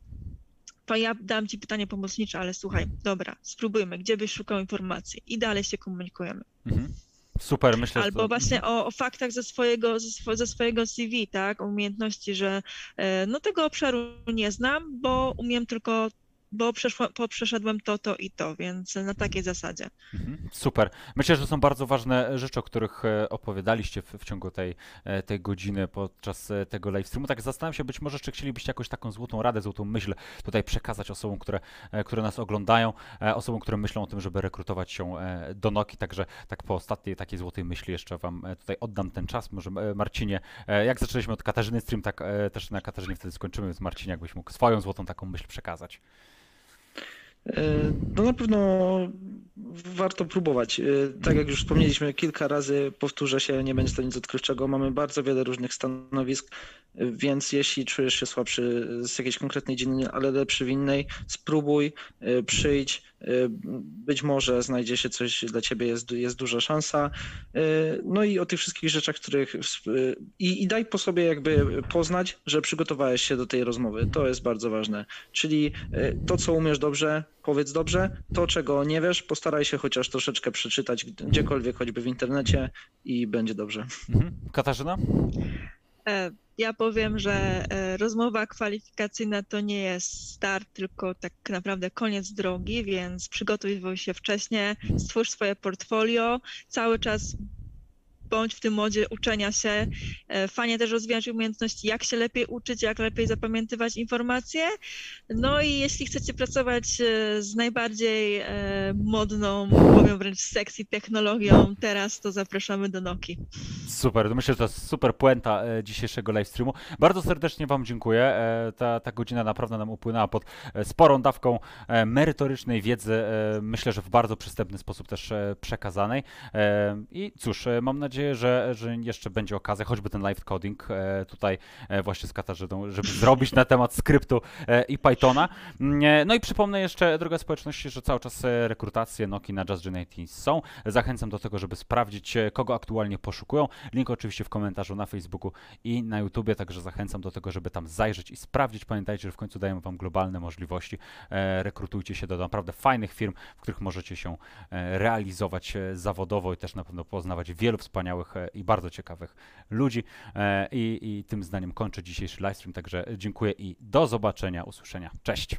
to ja dam ci pytanie pomocnicze, ale słuchaj, dobra, spróbujmy, gdzie byś szukał informacji i dalej się komunikujemy. Mhm. Super, myślę, Albo to... właśnie o, o faktach ze swojego, ze, swo, ze swojego CV, tak? O umiejętności, że e, no tego obszaru nie znam, bo umiem tylko, bo przeszła, po, przeszedłem to, to i to, więc na takiej zasadzie. Mhm, Super. Myślę, że są bardzo ważne rzeczy, o których e, opowiadaliście w, w ciągu tej, e, tej godziny podczas e, tego live streamu. Tak zastanawiam się, być może czy chcielibyście jakąś taką złotą radę, złotą myśl tutaj przekazać osobom, które, które nas oglądają, osobom, które myślą o tym, żeby rekrutować się do Noki. Także tak po ostatniej takiej złotej myśli jeszcze wam tutaj oddam ten czas. Może Marcinie, jak zaczęliśmy od Katarzyny stream, tak też na Katarzynie wtedy skończymy, więc Marcinie, jakbyś mógł swoją złotą taką myśl przekazać. E, No na pewno warto próbować. E, Tak jak już wspomnieliśmy kilka razy, powtórzę się, nie będzie to nic odkrywczego. Mamy bardzo wiele różnych stanowisk, więc jeśli czujesz się słabszy z jakiejś konkretnej dziedziny, ale lepszy w innej, spróbuj, e, przyjdź. E, Być może znajdzie się coś dla ciebie, jest, jest duża szansa. E, No i o tych wszystkich rzeczach, których. e, I, I daj po sobie jakby poznać, że przygotowałeś się do tej rozmowy. To jest bardzo ważne. Czyli to, co umiesz dobrze, powiedz dobrze. To, czego nie wiesz, postaraj się chociaż troszeczkę przeczytać gdziekolwiek, choćby w internecie i będzie dobrze. Mhm. Katarzyna? E, Ja powiem, że e, rozmowa kwalifikacyjna to nie jest start, tylko tak naprawdę koniec drogi, więc przygotuj się wcześniej, stwórz swoje portfolio, cały czas bądź w tym modzie uczenia się. E, Fajnie też rozwijać umiejętności, jak się lepiej uczyć, jak lepiej zapamiętywać informacje. No i jeśli chcecie pracować e, z najbardziej e, modną, powiem wręcz sexy technologią teraz, to zapraszamy do Noki. Super, myślę, że to jest super puenta dzisiejszego live streamu. Bardzo serdecznie Wam dziękuję. Ta, ta godzina naprawdę nam upłynęła pod sporą dawką merytorycznej wiedzy, myślę, że w bardzo przystępny sposób też przekazanej. I cóż, mam nadzieję, że, że jeszcze będzie okazja, choćby ten live coding e, tutaj e, właśnie z Katarzyną, żeby zrobić na temat skryptu e, i Pythona. Mm, No i przypomnę jeszcze, droga społeczności, że cały czas rekrutacje Noki na Just Gen 18 są. Zachęcam do tego, żeby sprawdzić, kogo aktualnie poszukują. Link oczywiście w komentarzu na Facebooku i na YouTubie, także zachęcam do tego, żeby tam zajrzeć i sprawdzić. Pamiętajcie, że w końcu dają Wam globalne możliwości. Rekrutujcie się do naprawdę fajnych firm, w których możecie się realizować zawodowo i też na pewno poznawać wielu wspaniałych e, i bardzo ciekawych ludzi. E, i, I tym zdaniem kończę dzisiejszy livestream, także dziękuję i do zobaczenia, usłyszenia. Cześć!